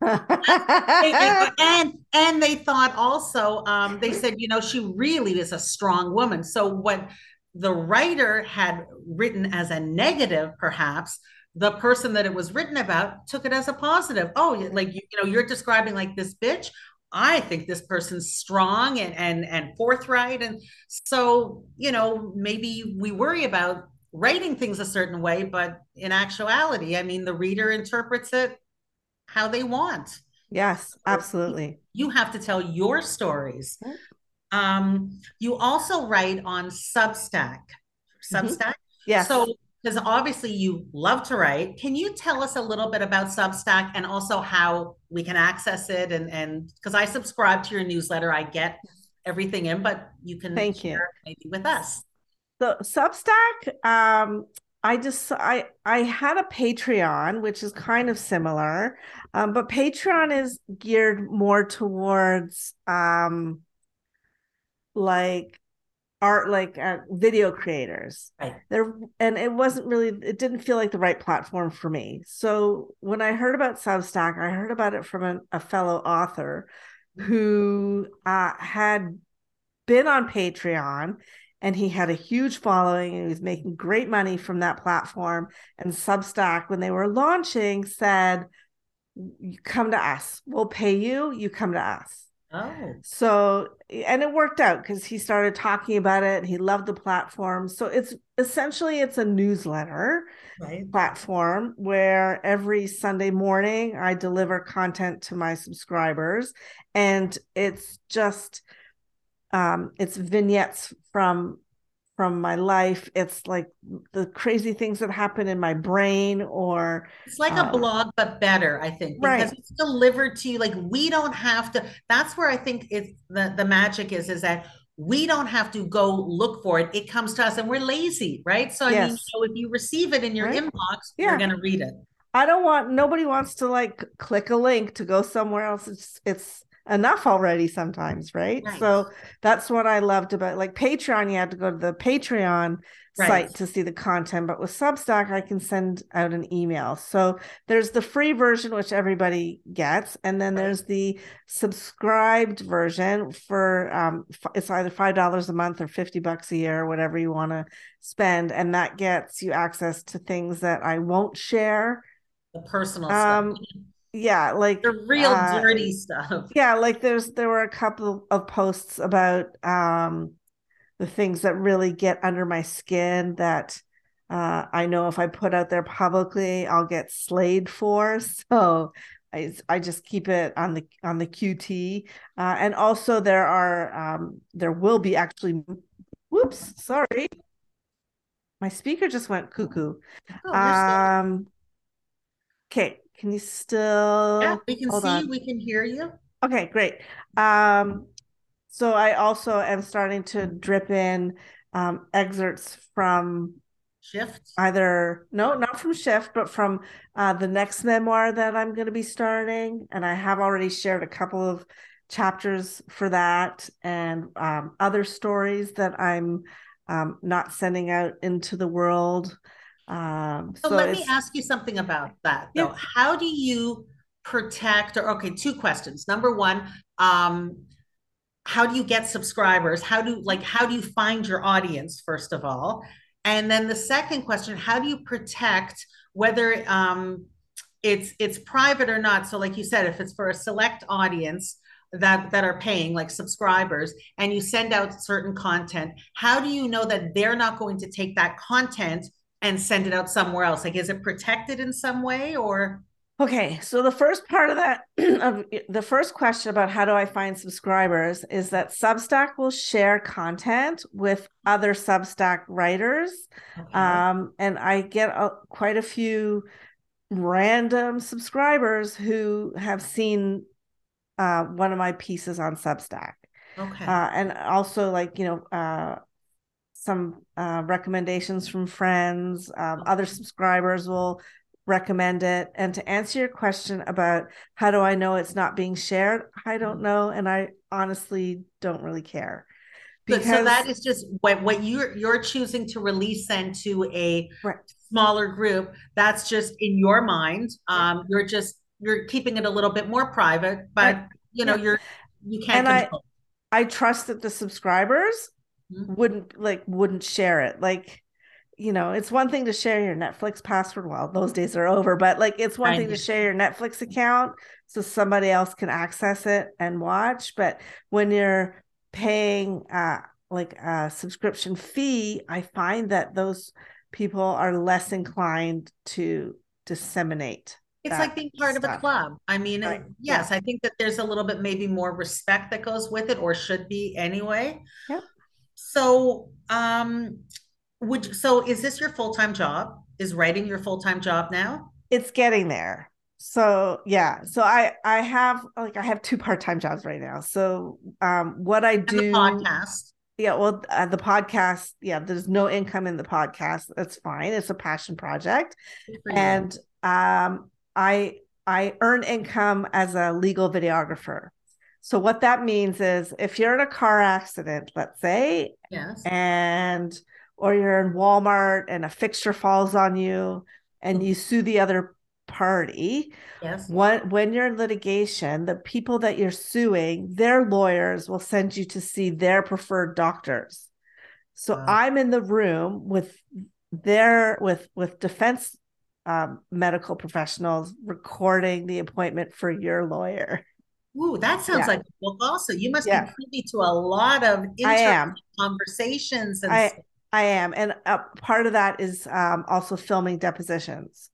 And and, and they thought also um, they said you know she really is a strong woman. So what the writer had written as a negative perhaps the person that it was written about took it as a positive. Oh like you, you know you're describing like this bitch I think this person's strong and and and forthright. And so you know maybe we worry about writing things a certain way but in actuality I mean the reader interprets it how they want. Yes, absolutely. you have to tell your stories. Um you also write on Substack. Substack? Yes. so because obviously you love to write. Can you tell us a little bit about substack and also how we can access it and and because i subscribe to your newsletter. I get everything in but you can Thank you. maybe with us. So Substack, um, I just I I had a Patreon, which is kind of similar, um, but Patreon is geared more towards um, like art, like uh, video creators. Right. There, and it wasn't really. It didn't feel like the right platform for me. So when I heard about Substack, I heard about it from a, a fellow author who uh, had been on Patreon and he had a huge following and he was making great money from that platform. And Substack, when they were launching, said, You come to us, we'll pay you, you come to us. Oh So, and it worked out because he started talking about it and he loved the platform. So it's essentially it's a newsletter right platform where every Sunday morning I deliver content to my subscribers and it's just um it's vignettes from from my life it's like the crazy things that happen in my brain or it's like Uh, a blog but better i think because right. it's delivered to you like we don't have to that's where i think it's the the magic is is that we don't have to go look for it it comes to us and we're lazy right so i mean Yes. so if you receive it in your Right. inbox Yeah. you're going to read it I don't want nobody wants to like click a link to go somewhere else. It's it's enough already sometimes, right? Right. So that's what I loved about like Patreon. You had to go to the Patreon Right. site to see the content, but with Substack, I can send out an email. So there's the free version, which everybody gets, and then Right. there's the subscribed version for um it's either five dollars a month or fifty bucks a year, whatever you want to spend, and that gets you access to things that I won't share the personal um stuff yeah like the real uh, dirty stuff. yeah like there's there were a couple of posts about um the things that really get under my skin that uh i know if i put out there publicly i'll get slayed for. So i i just keep it on the on the qt uh and also there are um there will be actually whoops sorry. My speaker just went cuckoo. Oh, um Okay, can you still? Yeah, we can hold see, on. we can hear you. Okay, great. Um, so I also am starting to drip in um, excerpts from Shift. either no, not from Shift, but from uh, the next memoir that I'm going to be starting, and I have already shared a couple of chapters for that, and um, other stories that I'm um, not sending out into the world. Um, So so let me ask you something about that Yeah. How do you protect or okay, two questions. Number one, um, how do you get subscribers? How do like how do you find your audience first of all? And then the second question, how do you protect whether um it's it's private or not? So like you said, if it's for a select audience that that are paying like subscribers and you send out certain content, how do you know that they're not going to take that content and send it out somewhere else? Like, is it protected in some way or? Okay, so the first part of that, of the first question about how do I find subscribers is that Substack will share content with other Substack writers, Okay. um, and I get a, quite a few random subscribers who have seen uh, one of my pieces on Substack, okay. uh, and also like you know uh, some uh, recommendations from friends. Um, other subscribers will recommend it. And to answer your question about how do I know it's not being shared, I don't know, and I honestly don't really care. So- so that is just what what you're you're choosing to release then to a Right. smaller group. That's just in your mind. Um, you're just you're keeping it a little bit more private, but Right. you know Yeah. you're you can't And I- control. I trust that the subscribers. Wouldn't like wouldn't share it. Like, you know, it's one thing to share your Netflix password. Well, those days are over, but like it's one I thing to share your Netflix account so somebody else can access it and watch. But when you're paying uh like a subscription fee, I find that those people are less inclined to disseminate. It's like being part of a club. I mean, Right. yes, I think that there's a little bit maybe more respect that goes with it, or should be anyway. Yep. So, um, would so is this your full-time job? Is writing your full-time job now? it's getting there so yeah so i i have like i have two part-time jobs right now so um what i do the podcast. yeah well uh, the podcast yeah there's no income in the podcast that's fine it's a passion project Good for you. and um i i earn income as a legal videographer so what that means is if you're in a car accident let's say yes. and or you're in Walmart and a fixture falls on you and you sue the other party Yes. when when you're in litigation the people that you're suing their lawyers will send you to see their preferred doctors so Wow. i'm in the room with their with with defense um, medical professionals recording the appointment for your lawyer Ooh, that sounds Yeah. like a book also. You must Yeah. be privy to a lot of i interesting conversations and I-. I am, and uh, part of that is um, also filming depositions.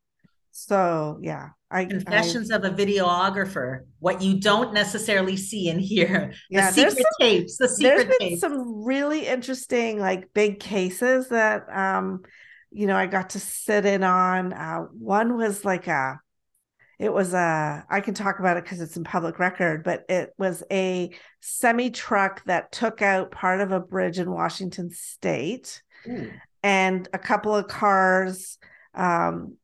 So yeah, I I- confessions of a videographer, what you don't necessarily see and hear. The Yeah, there's secret tapes, the there's secret been some really interesting like big cases that um, you know I got to sit in on. Uh, one was like a, it was a I can talk about it because it's in public record, but it was a semi truck that took out part of a bridge in Washington State. Ooh, and a couple of cars um,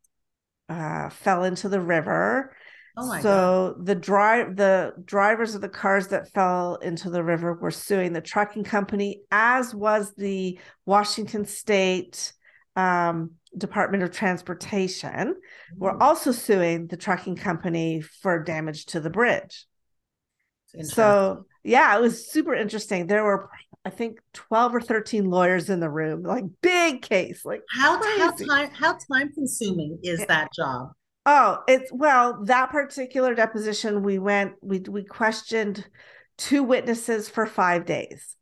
uh, fell into the river. Oh my God. so the drive the drivers of the cars that fell into the river were suing the trucking company, as was the Washington State um, Department of Transportation. Were Ooh, also suing the trucking company for damage to the bridge. So yeah, it was super interesting. There were, I think, twelve or thirteen lawyers in the room, like big case. Like, how how time how time consuming is that job? oh, it's well, that particular deposition, we went, we we questioned two witnesses for five days.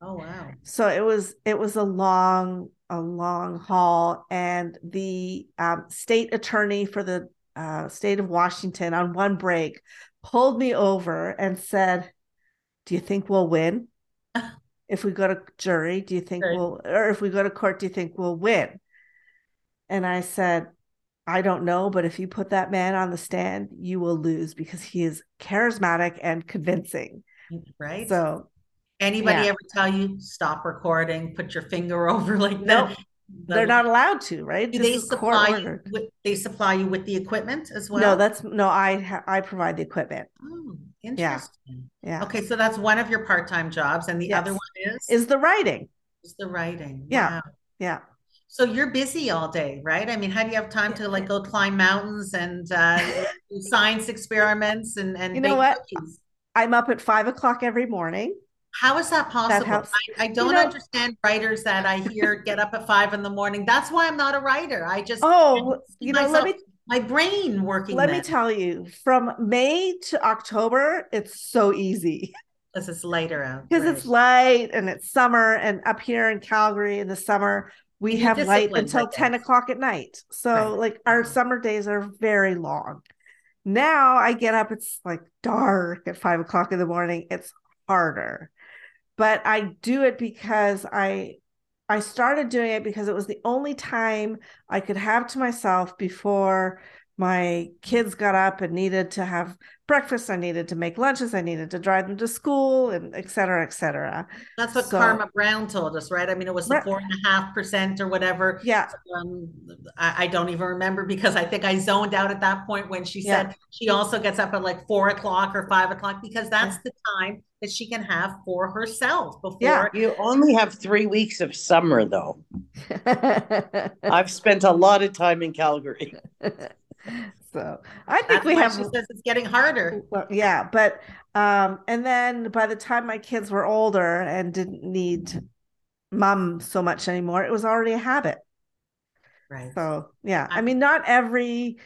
Oh wow. So it was it was a long a long haul, and the um, state attorney for the uh, state of Washington on one break pulled me over and said, "Do you think we'll win if we go to jury? Do you think we'll or if we go to court? Do you think we'll win?" And I said, I don't know, but if you put that man on the stand, you will lose because he is charismatic and convincing. Right. So anybody yeah. ever tell you stop recording, put your finger over like Nope. that? they're not allowed to, right? Do This they supply you with, they supply you with the equipment as well? No, that's no, I I provide the equipment. oh, interesting. Yeah. Okay, so that's one of your part-time jobs, and the Yes. other one is Is the writing. is the writing. Yeah. Wow. Yeah. So you're busy all day, right? I mean, how do you have time to like go climb mountains and uh, do science experiments and and You know what? cookies? I'm up at five o'clock every morning. How is that possible? helps. I, I don't know- understand writers that I hear get up at five in the morning. That's why I'm not a writer. I just Oh, you know, let me my brain working. let me tell you, from May to October, it's so easy because it's later out. because right. it's light and it's summer. And up here in Calgary in the summer, we You're have light until 10 guess. o'clock at night. So, Right. like, our summer days are very long. Now I get up, it's like dark at five o'clock in the morning. It's harder. But I do it because I I started doing it because it was the only time I could have to myself before my kids got up and needed to have breakfast. I needed to make lunches. I needed to drive them to school and et cetera, et cetera. That's what So- Karma Brown told us, right? I mean, it was the four and a half percent or whatever. Yeah. Um, I, I don't even remember because I think I zoned out at that point when she Yeah. said she also gets up at like four o'clock or five o'clock because that's the time that she can have for herself before. Yeah. You only have three weeks of summer, though. I've spent a lot of time in Calgary. so I think That's we have she says it's getting harder. Well, yeah, but um, and then by the time my kids were older and didn't need mom so much anymore, it was already a habit. Right. So yeah, I I- mean, not every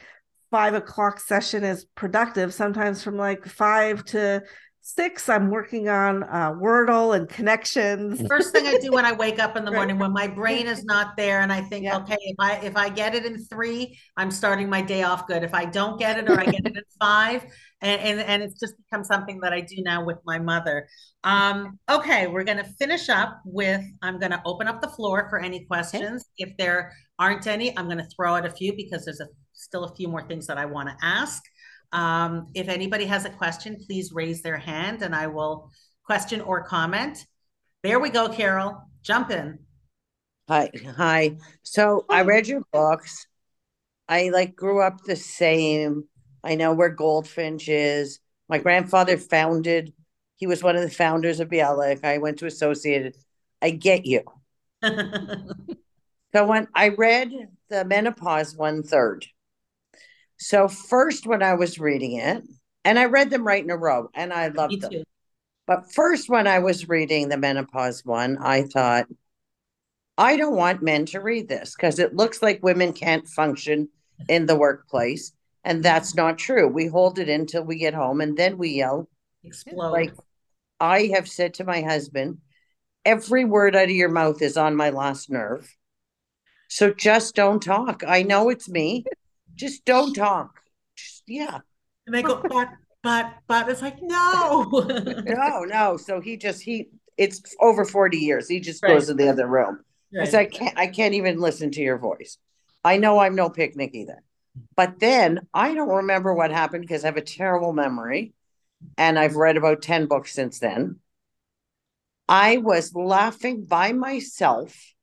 five o'clock session is productive. Sometimes from like five to six, I'm working on uh, Wordle and connections. First thing I do when I wake up in the morning, when my brain is not there, and I think, Yeah. okay, if I if I get it in three, I'm starting my day off good. If I don't get it, or I get it in five, and and, and it's just become something that I do now with my mother. Um, okay, we're gonna finish up with. I'm gonna open up the floor for any questions. If there aren't any, I'm gonna throw out a few because there's a still a few more things that I want to ask. Um, if anybody has a question, please raise their hand, and I will question or comment. There we go, Carol. Jump in. Hi, hi. So I read your books. I like grew up the same. I know where Goldfinch is. My grandfather founded. He was one of the founders of Bialik. I went to Associated. I get you. So when I read the menopause one third. So first when I was reading it, and I read them right in a row, and I Me loved them. too. But first, when I was reading the menopause one, I thought, I don't want men to read this because it looks like women can't function in the workplace. And that's not true. We hold it until we get home and then we yell. Explode. Like I have said to my husband, every word out of your mouth is on my last nerve. So just don't talk. I know it's me. Just don't talk. Just, yeah. and they go, but, but, but it's like, no. No, no. So he just he it's over 40 years. He just Right. goes to the other room. I Right. said, I can't I can't even listen to your voice. I know I'm no picnic either. But then I don't remember what happened because I have a terrible memory. And I've read about 10 books since then. I was laughing by myself.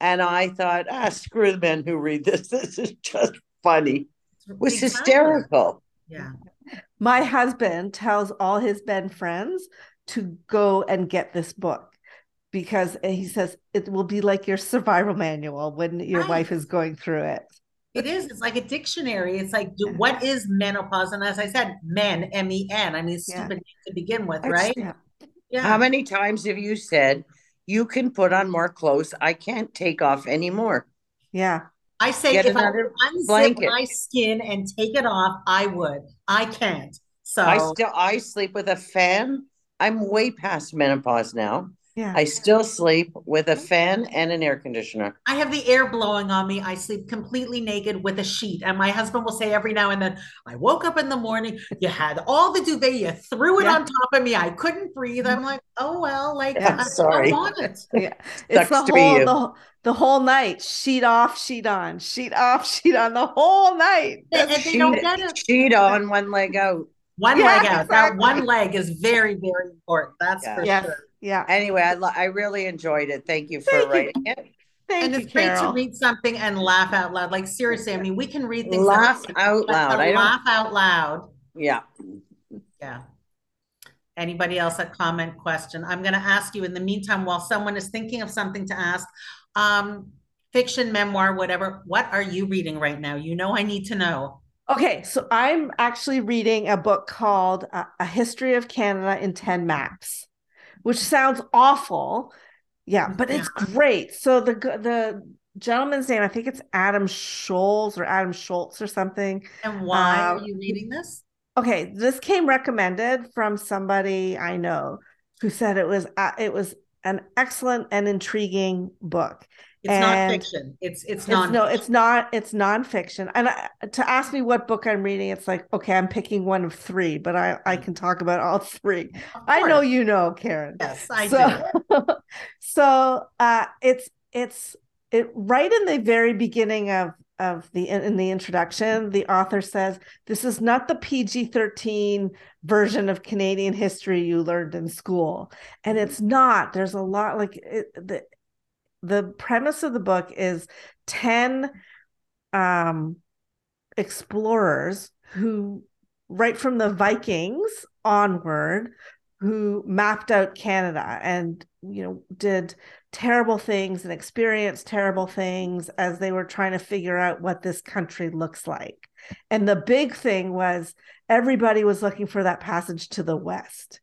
And I thought, ah, screw the men who read this. This is just funny. It was Exactly. hysterical. Yeah. My husband tells all his men friends to go and get this book because he says it will be like your survival manual when your Right. wife is going through it. It is. It's like a dictionary. It's like, do, what is menopause? And as I said, men, M E N. I mean, it's Yeah. stupid to begin with, right? Yeah. Yeah. How many times have you said you can put on more clothes? I can't take off anymore. Yeah. I say Get if I another unzip blanket. my skin and take it off, I would. I can't. So I still I sleep with a fan. I'm way past menopause now. Yeah. I still sleep with a fan and an air conditioner. I have the air blowing on me. I sleep completely naked with a sheet. And my husband will say every now and then, I woke up in the morning, you had all the duvet, you threw it Yeah. on top of me. I couldn't breathe. I'm like, oh, well, like, Yeah, I, sorry. I want it. yeah. It's the Sucks to be whole you. the, the whole night. Sheet off, sheet on, sheet off, sheet on the whole night. And That's- they don't Sheet, get it. sheet on, one leg out. One Yeah, leg out. That one leg is very, very important. That's Yeah. for yes. sure. Yeah. Anyway, I, lo- I really enjoyed it. Thank you for Thank you. writing it. Thank and you, it's great to read something and laugh out loud. Like seriously, I mean, we can read things Laugh that- out loud. to I don't, laugh out loud. yeah. Yeah. Anybody else a comment question? I'm going to ask you in the meantime, while someone is thinking of something to ask, um, fiction, memoir, whatever, what are you reading right now? You know, I need to know. Okay, so I'm actually reading a book called uh, A History of Canada in 10 Maps, which sounds awful. Yeah, but it's great. So the the gentleman's name, I think it's Adam Scholes or Adam Schultz or something. And why Uh, are you reading this? Okay, this came recommended from somebody I know who said it was uh, it was an excellent and intriguing book. It's not fiction. It's it's It's non. no, it's not. It's nonfiction. And I, to ask me what book I'm reading, it's like okay, I'm picking one of three, but I I can talk about all three. I know you know, Karen. Yes, I do. so, so uh, it's it's it right in the very beginning of of the in the introduction, the author says this is not the PG-13 version of Canadian history you learned in school, and it's not. There's a lot like it, the the premise of the book is 10 um explorers who right from the Vikings onward who mapped out Canada and you know did terrible things and experienced terrible things as they were trying to figure out what this country looks like. And the big thing was everybody was looking for that passage to the west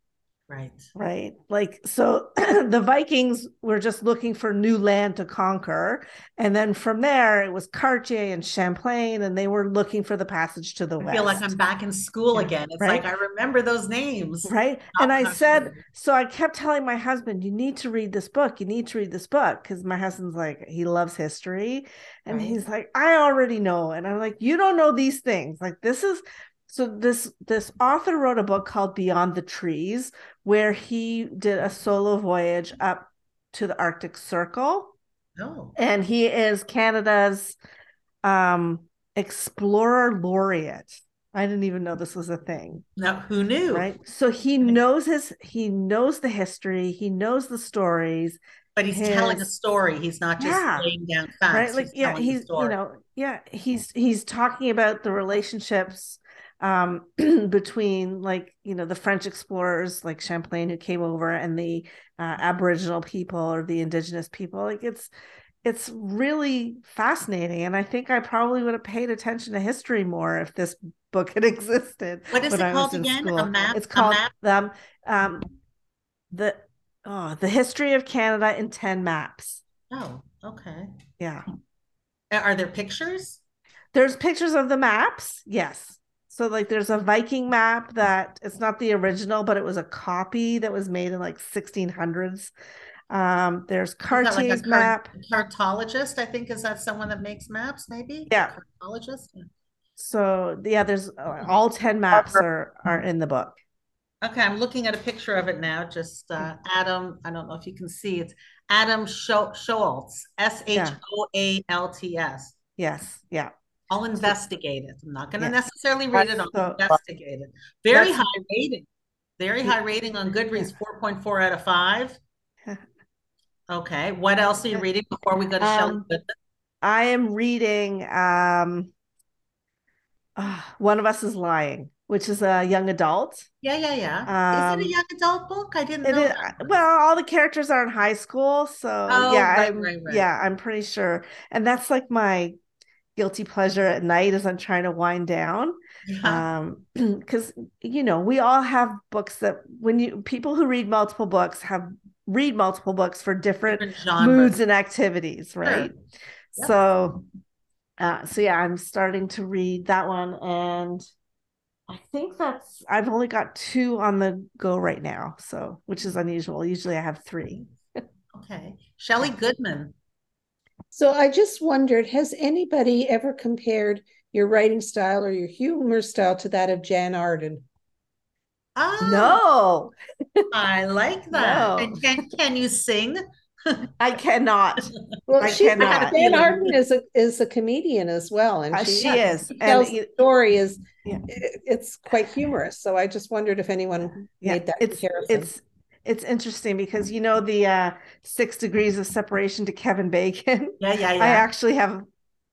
Right. right? Like, so the Vikings were just looking for new land to conquer. And then from there, it was Cartier and Champlain, and they were looking for the passage to the I west. feel like I'm back in school again. It's right? like I remember those names. Right. Not And I said, so I kept telling my husband, you need to read this book. You need to read this book. Because my husband's like, he loves history. And Right. he's like, I already know. And I'm like, you don't know these things. Like, this is so this this author wrote a book called Beyond the Trees, where he did a solo voyage up to the Arctic Circle. Oh, And he is Canada's um explorer laureate. I didn't even know this was a thing now who knew? right so he knows his he knows the history he knows the stories But he's telling a story. He's not just Yeah. laying down facts. right like yeah he's you know yeah he's he's talking about the relationships um between like you know the french explorers like champlain who came over and the uh, aboriginal people or the indigenous people like it's it's really fascinating and i think i probably would have paid attention to history more if this book had existed What is it I called in again? A map- It's called map? um, um the oh the history of Canada in 10 maps. Oh, okay. Yeah. Are there pictures? There's pictures of the maps. Yes. So like there's a Viking map that it's not the original, but it was a copy that was made in like 1600s. Um, there's Is that like a Cartier's car- map. Cartologist, I think, is that someone that makes maps, maybe? Yeah. Cartologist? So yeah, there's uh, all 10 maps are are in the book. Okay, I'm looking at a picture of it now. Just uh, Adam, I don't know if you can see it. Adam Scho- Shoalts, S H O A L T S. Yes. Yeah. I'll investigate it. I'm not going to Yeah. necessarily read it. I'll So- investigate it. Very high rating. Very high rating on Goodreads, 4.4 out of 5. Okay, what else are you reading before we go to Um, Goodman? I am reading um uh, One of Us is Lying, which is a young adult. Yeah, yeah, yeah. Is um, it a young adult book? I didn't know is, well, all the characters are in high school, so Oh, yeah, right, I'm right, right. yeah, I'm pretty sure. And that's like my guilty pleasure at night as I'm trying to wind down. Yeah. Um, because you know, we all have books that when you people who read multiple books have read multiple books for different Different moods and activities, right? Yep. So, uh, so yeah, I'm starting to read that one, and I think that's I've only got two on the go right now, so which is unusual. Usually I have three. Okay. Shelley Goodman. So I just wondered, has anybody ever compared your writing style or your humor style to that of Jann Arden? Oh, No, I like that. No. And can, can you sing? I cannot. Well, I she, cannot. Jann Arden is a is a comedian as well, and Uh, she, she is. And tells you- the story is Yeah. it- it's quite humorous. So I just wondered if anyone yeah, made that it's comparison. it's it's interesting because you know the uh, six degrees of separation to Kevin Bacon. Yeah, yeah, yeah. I actually have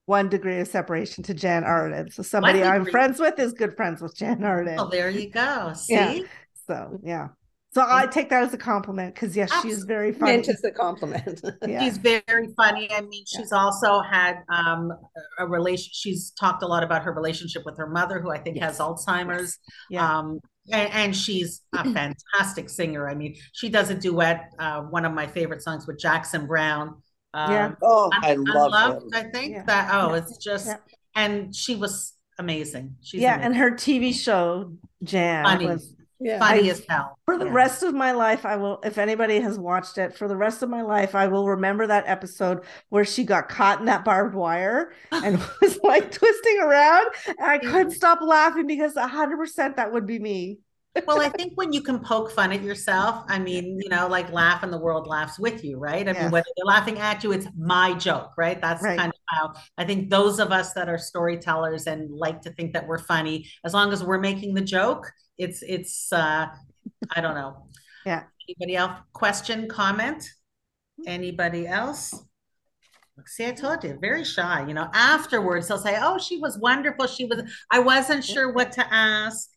one degree of separation to Jann Arden. So somebody I'm friends with is good friends with Jann Arden. Oh, there you go. See? Yeah. So yeah. So I take that as a compliment because yes, she is very funny. meant as a compliment. Yeah. She's very funny. I mean, she's also had um, a relation. She's talked a lot about her relationship with her mother, who I think Yes. has Alzheimer's. Yeah. Um, and, and she's a fantastic singer. I mean, she does a duet, uh, one of my favorite songs with Jackson Browne. Um, Yeah. Oh, Un- I love Unloved. I think Yeah. that. Oh, Yeah. it's just, Yeah. and she was amazing. She's yeah, amazing. and her TV show Jann Funny. was yeah. funny I- as hell. for the Yeah. rest of my life i will if anybody has watched it for the rest of my life i will remember that episode where she got caught in that barbed wire and was like twisting around and i couldn't mm-hmm. stop laughing because 100% that would be me well, I think when you can poke fun at yourself, I mean, you know, like laugh and the world laughs with you, right? I mean, whether they're laughing at you, it's my joke, right? That's Right. kind of how I think those of us that are storytellers and like to think that we're funny, as long as we're making the joke, it's it's uh I don't know. Yeah. Anybody else question, comment? Anybody else? See, I told you, very shy. You know, afterwards they'll say, "Oh, she was wonderful. She was." I wasn't sure what to ask.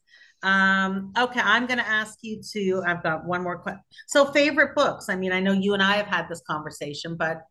Um, okay, I'm going to ask you to. I've got one more question. So, favorite books. I mean, I know you and I have had this conversation, but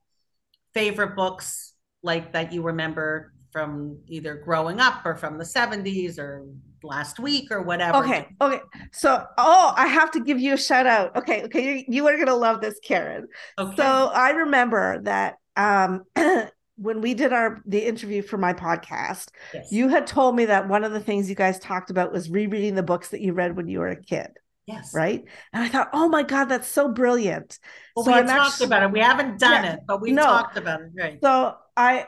favorite books like that you remember from either growing up or from the 70s or last week or whatever. okay okay so oh i have to give you a shout out okay okay you, you are gonna love this karen Okay. So I remember that um, when we did our the interview for my podcast, yes. you had told me that one of the things you guys talked about was rereading the books that you read when you were a kid, yes. right? And I thought, oh my god, that's so brilliant. Well, so we talked actu- about it. We haven't done Yeah. it, but we No. talked about it. Right. So I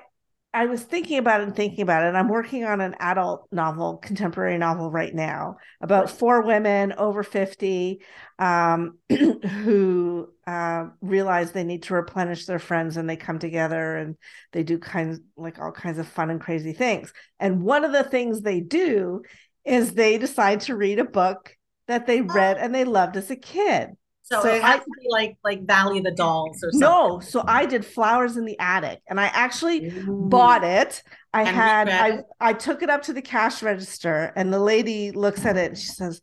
I was thinking about it and thinking about it. And I'm working on an adult novel, contemporary novel right now about four women over 50 um, who uh, realize they need to replenish their friends and they come together and they do kinds like all kinds of fun and crazy things. And one of the things they do is they decide to read a book that they read and they loved as a kid. So, So it has I- to be like like Valley of the Dolls or something. No, so I did Flowers in the Attic and I actually Ooh. bought it. I And had I? I took it up to the cash register and the lady looks at it and she says,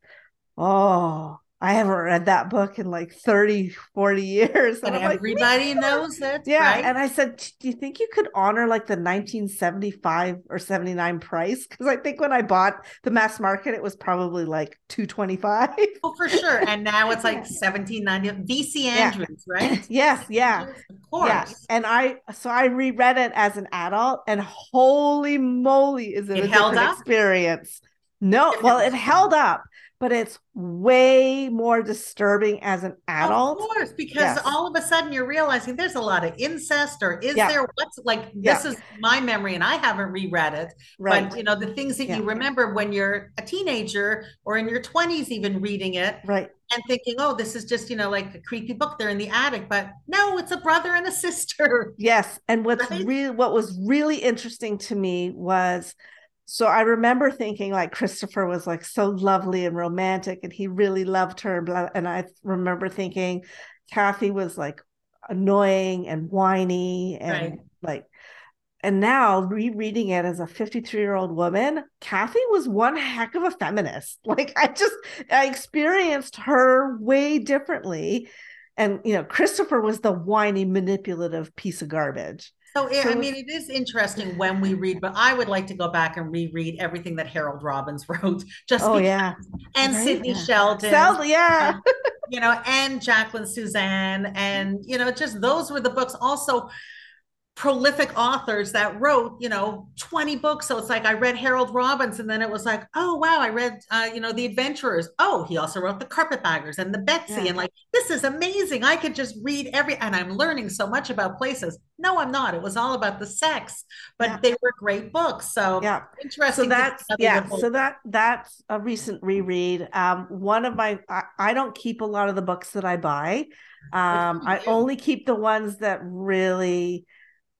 "Oh, I haven't read that book in like 30, 40 years." And like, everybody too." knows it. Yeah, right? and I said, "Do you think you could honor like the 1975 or 79 price? Because I think when I bought the mass market, it was probably like 225." Oh, for sure. And now it's like Yeah. 1790. VC Andrews, right? yes, yeah. Of course. Yeah, and I so I reread it as an adult, and holy moly, is it, It a held different up? experience? No, well, it held up, but it's way more disturbing as an adult. Of course, because Yes. all of a sudden you're realizing there's a lot of incest, or is Yeah. there what's like Yeah. this is my memory, and I haven't reread it. Right, But you know, the things that Yeah. you remember when you're a teenager or in your 20s, even reading it right. and thinking, oh, this is just, you know, like a creepy book. They're in the attic, but no, it's a brother and a sister. Yes, and what's Right? really what was really interesting to me was so I remember thinking like Christopher was like so lovely and romantic and he really loved her blah, and I remember thinking Kathy was like annoying and whiny and Right. like and now rereading it as a 53 year old woman Kathy was one heck of a feminist like I just I experienced her way differently and you know Christopher was the whiny manipulative piece of garbage So, it, So I mean, it is interesting when we read, but I would like to go back and reread everything that Harold Robbins wrote, just oh because, yeah and Right, Sidney yeah. Sheldon, Sal- yeah uh, you know, and Jacqueline Susann, and you know, just those were the books. Also, prolific authors that wrote, you know, 20 books. So it's like I read Harold Robbins and then it was like, oh, wow, I read, uh, you know, The Adventurers. Oh, he also wrote The Carpetbaggers and The Betsy. Yeah. And like, this is amazing. I could just read every, and I'm learning so much about places. No, I'm not. It was all about the sex, but yeah. they were great books. So yeah, interesting. So that's, yeah. So that, that's a recent reread. Um, one of my, I, I don't keep a lot of the books that I buy. Um, I only keep the ones that really,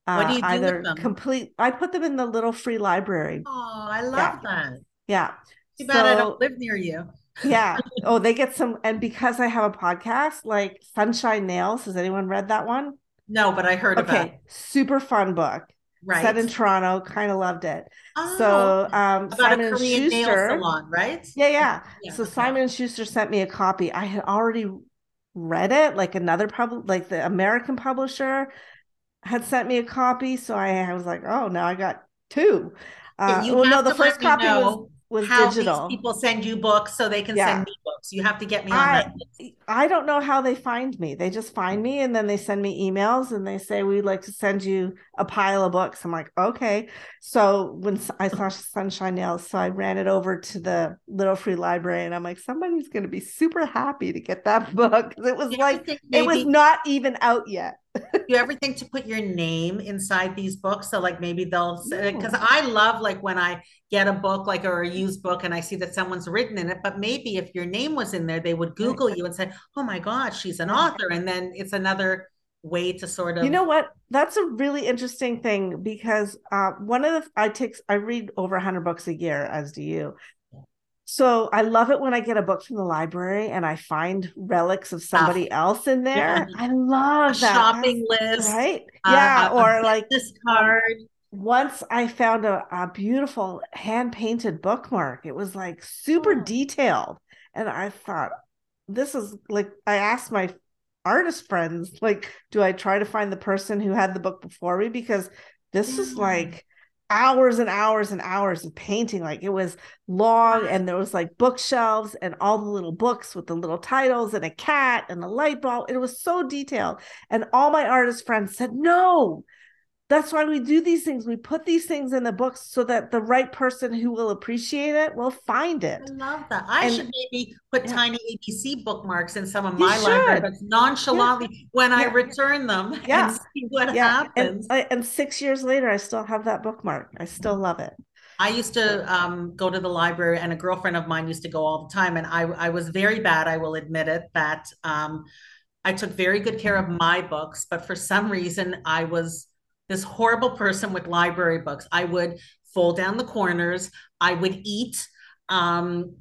what do you uh, do either with them? complete I put them in the little free library. Oh, I love yeah. that. Yeah. Too bad so, I don't live near you. yeah. Oh, they get some and because I have a podcast like Sunshine Nails, has anyone read that one? No, but I heard okay. about it. Super fun book. Right. Set in Toronto, kind of loved it. Oh, so um Simon and Schuster, salon, right? Yeah, yeah. yeah so okay. Simon and Schuster sent me a copy. I had already read it, like another pub like the American publisher had sent me a copy, so I, I was like, oh, now I got two. Uh, you well, no, the first copy was was how digital. people send you books so they can yeah. send me books. You have to get me on I, that. I don't know how they find me. They just find me and then they send me emails and they say we'd like to send you a pile of books. I'm like, okay. So when I saw Sunshine Nails, so I ran it over to the Little Free Library and I'm like, somebody's going to be super happy to get that book. It was like it was not even out yet. You ever think to put your name inside these books? So like maybe they'll because I love like when I get a book like or a used book and I see that someone's written in it, but maybe if your name was in there, they would Google you and say, Oh my God, she's an author. And then it's another way to sort of you know what that's a really interesting thing because uh, one of the i take i read over 100 books a year as do you so I love it when I get a book from the library and I find relics of ah, somebody oh, else in there. Yeah. I love a that shopping list, right? Uh, yeah, or like this card. Once I found a, a beautiful hand painted bookmark. It was like super oh. detailed, and I thought, this is like. I asked my artist friends, like, do I try to find the person who had the book before me because this is mm. like hours and hours and hours of painting. Like it was long and there was like bookshelves and all the little books with the little titles and a cat and a light bulb. It was so detailed. And all my artist friends said no that's why we do these things. We put these things in the books so that the right person who will appreciate it will find it. I love that. I and, should maybe put yeah. tiny ABC bookmarks in some of my libraries nonchalantly yeah. when yeah. I return them yeah. and see what happens. And, and six years later, I still have that bookmark. I still love it. I used to um, go to the library, and a girlfriend of mine used to go all the time. And I, I was very bad, I will admit it, that um, I took very good care of my books. But for some reason, I was this horrible person with library books. I would fold down the corners. I would eat. Um,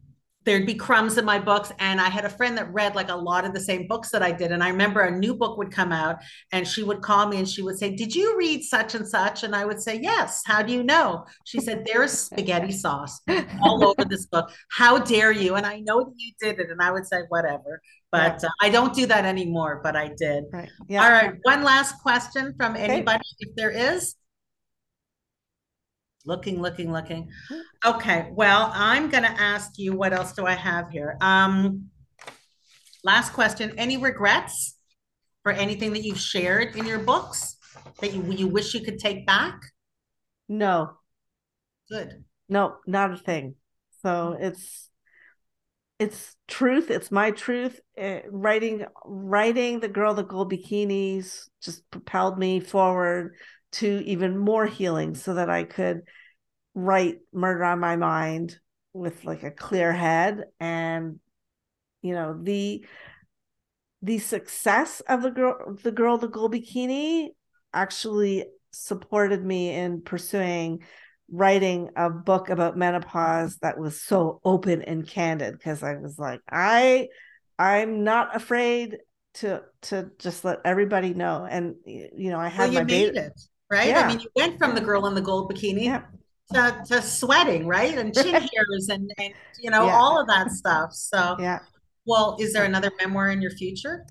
there'd be crumbs in my books. And I had a friend that read like a lot of the same books that I did. And I remember a new book would come out and she would call me and she would say, Did you read such and such? And I would say, Yes. How do you know? She said, There's spaghetti sauce all over this book. How dare you? And I know that you did it. And I would say, Whatever but yeah. uh, I don't do that anymore, but I did. Right. Yeah. All right. One last question from anybody, okay. if there is. Looking, looking, looking. Okay. Well, I'm going to ask you what else do I have here? Um, last question. Any regrets for anything that you've shared in your books that you, you wish you could take back? No. Good. No, not a thing. So it's it's truth it's my truth uh, writing writing the girl the gold bikinis just propelled me forward to even more healing so that i could write murder on my mind with like a clear head and you know the the success of the girl the girl the gold bikini actually supported me in pursuing writing a book about menopause that was so open and candid because I was like, I I'm not afraid to to just let everybody know. And you know, I had well, my made it, right? Yeah. I mean, you went from the girl in the gold bikini yeah. to, to sweating, right? And chin hairs and, and you know, yeah. all of that stuff. So yeah. Well, is there another memoir in your future?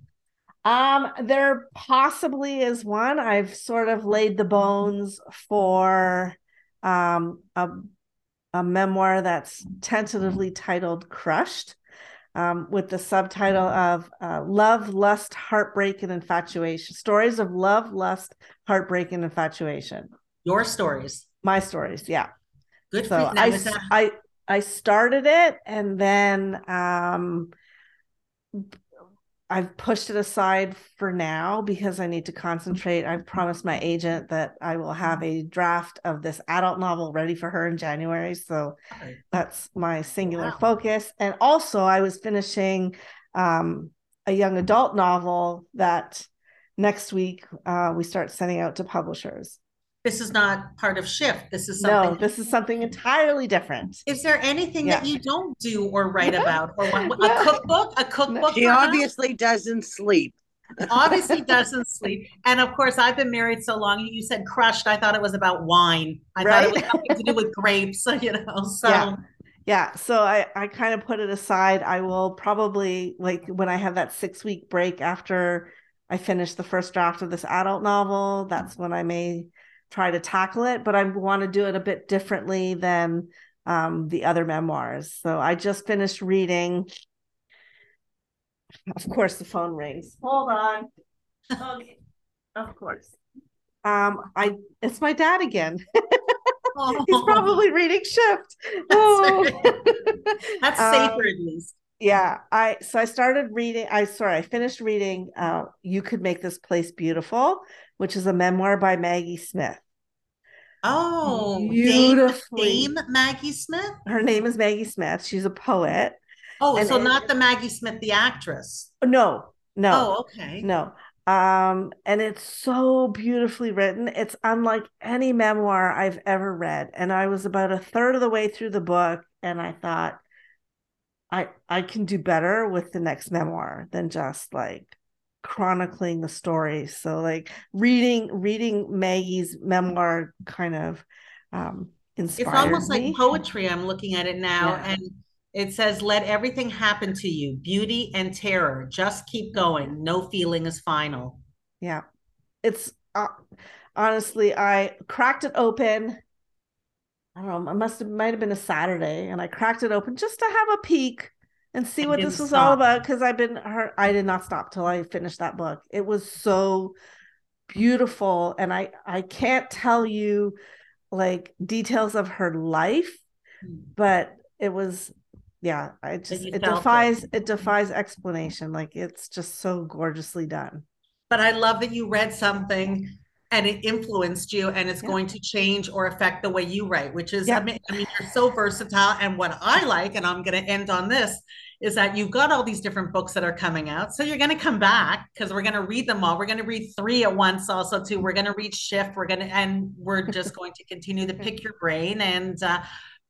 Um, there possibly is one. I've sort of laid the bones for um, a, a memoir that's tentatively titled Crushed. Um, with the subtitle of uh, Love, Lust, Heartbreak, and Infatuation Stories of Love, Lust, Heartbreak, and Infatuation. Your stories. My stories, yeah. Good so I, that- I I started it and then um I've pushed it aside for now because I need to concentrate. I've promised my agent that I will have a draft of this adult novel ready for her in January. So that's my singular Wow. focus. And also, I was finishing um, a young adult novel that next week uh, we start sending out to publishers. This is not part of Shift. This is No, something. this is something entirely different. Is there anything that you don't do or write about? Or what, No. a cookbook? A cookbook? She perhaps? obviously doesn't sleep. obviously doesn't sleep. And of course, I've been married so long. You said crushed. I thought it was about wine. I thought it was something to do with grapes. You know, so Yeah. yeah so i i kind of put it aside i will probably like when i have that six week break after i finish the first draft of this adult novel that's when i may try to tackle it but i want to do it a bit differently than um, the other memoirs. So i just finished reading of course the phone rings. Hold on. Okay. Of course. Um i it's my dad again. He's probably reading shift. Oh. that's Um, safer at least. yeah i so i started reading i sorry i finished reading uh you could make this place beautiful which is a memoir by maggie smith Oh, Dame, beautifully. Dame Maggie Smith. her name is maggie smith. She's a poet. Oh, And so it- not the Maggie Smith, the actress. no no. Oh, okay. no. Um and it's so beautifully written. It's unlike any memoir i've ever read. And i was about a third of the way through the book and i thought i i can do better with the next memoir than just like chronicling the story so like reading reading maggie's memoir kind of um It's almost me. like poetry. I'm looking at it now, Yeah. and it says, "Let everything happen to you, beauty and terror. Just keep going. No feeling is final." Yeah. It's uh, honestly, I cracked it open. I don't know, it must have might have been a Saturday, and I cracked it open just to have a peek and see what this was all about. Because I've been hurt. I did not stop till I finished that book. It was so beautiful, and I I can't tell you like details of her life, hmm. but it was yeah. I just it felt it. defies it hmm. defies explanation. Like it's just so gorgeously done. But I love that you read something and it influenced you, and it's Yeah. going to change or affect the way you write, which is, Yeah. I mean, I mean, you're so versatile. And what I like, and I'm going to end on this, is that you've got all these different books that are coming out. So you're going to come back because we're going to read them all. We're going to read three at once, also too. We're going to read Shift. We're going to, and we're just going to continue to pick your brain and. uh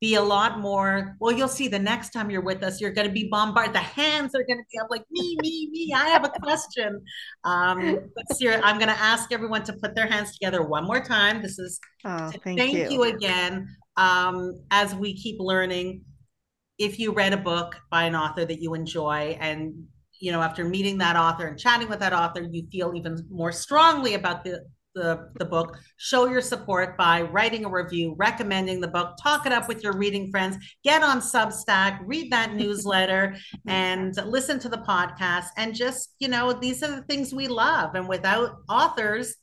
be a lot more. Well, you'll see the next time you're with us, you're going to be bombarded. The hands are going to be up like me, me, me. I have a question. Um, but Sarah, I'm going to ask everyone to put their hands together one more time. This is Oh, thank, thank you. you again. Um, as we keep learning, if you read a book by an author that you enjoy and you know after meeting that author and chatting with that author you feel even more strongly about the the, the book show your support by writing a review recommending the book talk it up with your reading friends get on substack read that newsletter and listen to the podcast. And just you know these are the things we love. And without authors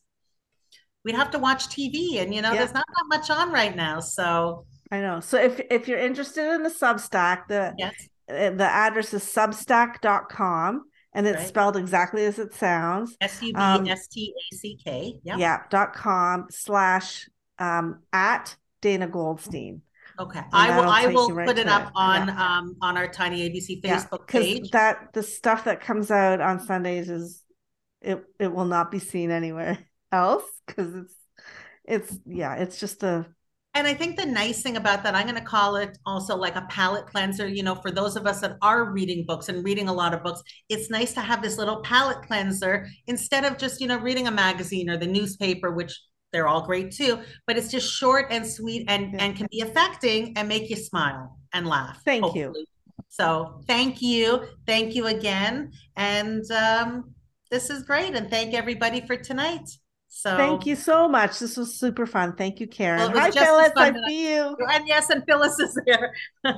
we'd have to watch tv and you know Yeah. there's not that much on right now. So I know. So if if you're interested in the Substack, the yes. uh, the address is substack.com and it's Right. spelled exactly as it sounds. Um, s-u-b-s-t-a-c-k yeah Yeah, dot com slash um at Dana Goldstein. okay i will i will right put it up it. on Yeah. um on our tiny abc Yeah, facebook because page that the stuff that comes out on Sundays is it it will not be seen anywhere else because it's it's yeah, it's just a And I think the nice thing about that, I'm going to call it also like a palate cleanser. You know, for those of us that are reading books and reading a lot of books, it's nice to have this little palate cleanser instead of just, you know, reading a magazine or the newspaper, which they're all great too, but it's just short and sweet and, Yeah. and can be affecting and make you smile and laugh. Thank you. So thank you. Thank you again. And um, this is great. And thank everybody for tonight. So thank you so much. This was super fun. Thank you, Karen. Well, Hi, Phyllis. I see you. And yes, and Phyllis is there.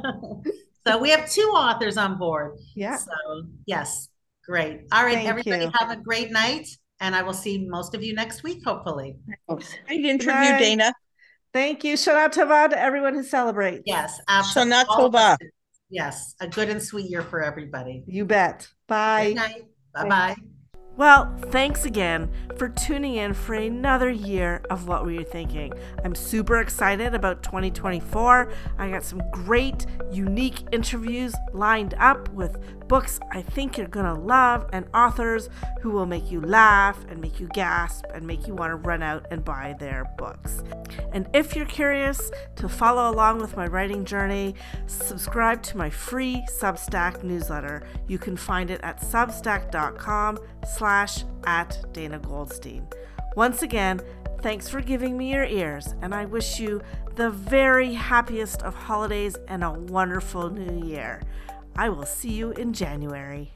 So we have two authors on board. Yeah. So yes, great. All right, Thank everybody you. have a great night. And I will see most of you next week, hopefully. Great interview, night. Dana. Thank you. Shana Tova to everyone who celebrates. Yes, absolutely. Shana Tova. Yes, a good and sweet year for everybody. You bet. Bye. Good night. Well, thanks again for tuning in for another year of What Were You Thinking? I'm super excited about 2024. I got some great, unique interviews lined up with books I think you're to love and authors who will make you laugh and make you gasp and make you want to run out and buy their books. And if you're curious to follow along with my writing journey, subscribe to my free Substack newsletter. You can find it at substack.com slash at Dana Goldstein. Once again, thanks for giving me your ears, and I wish you the very happiest of holidays and a wonderful new year. I will see you in January.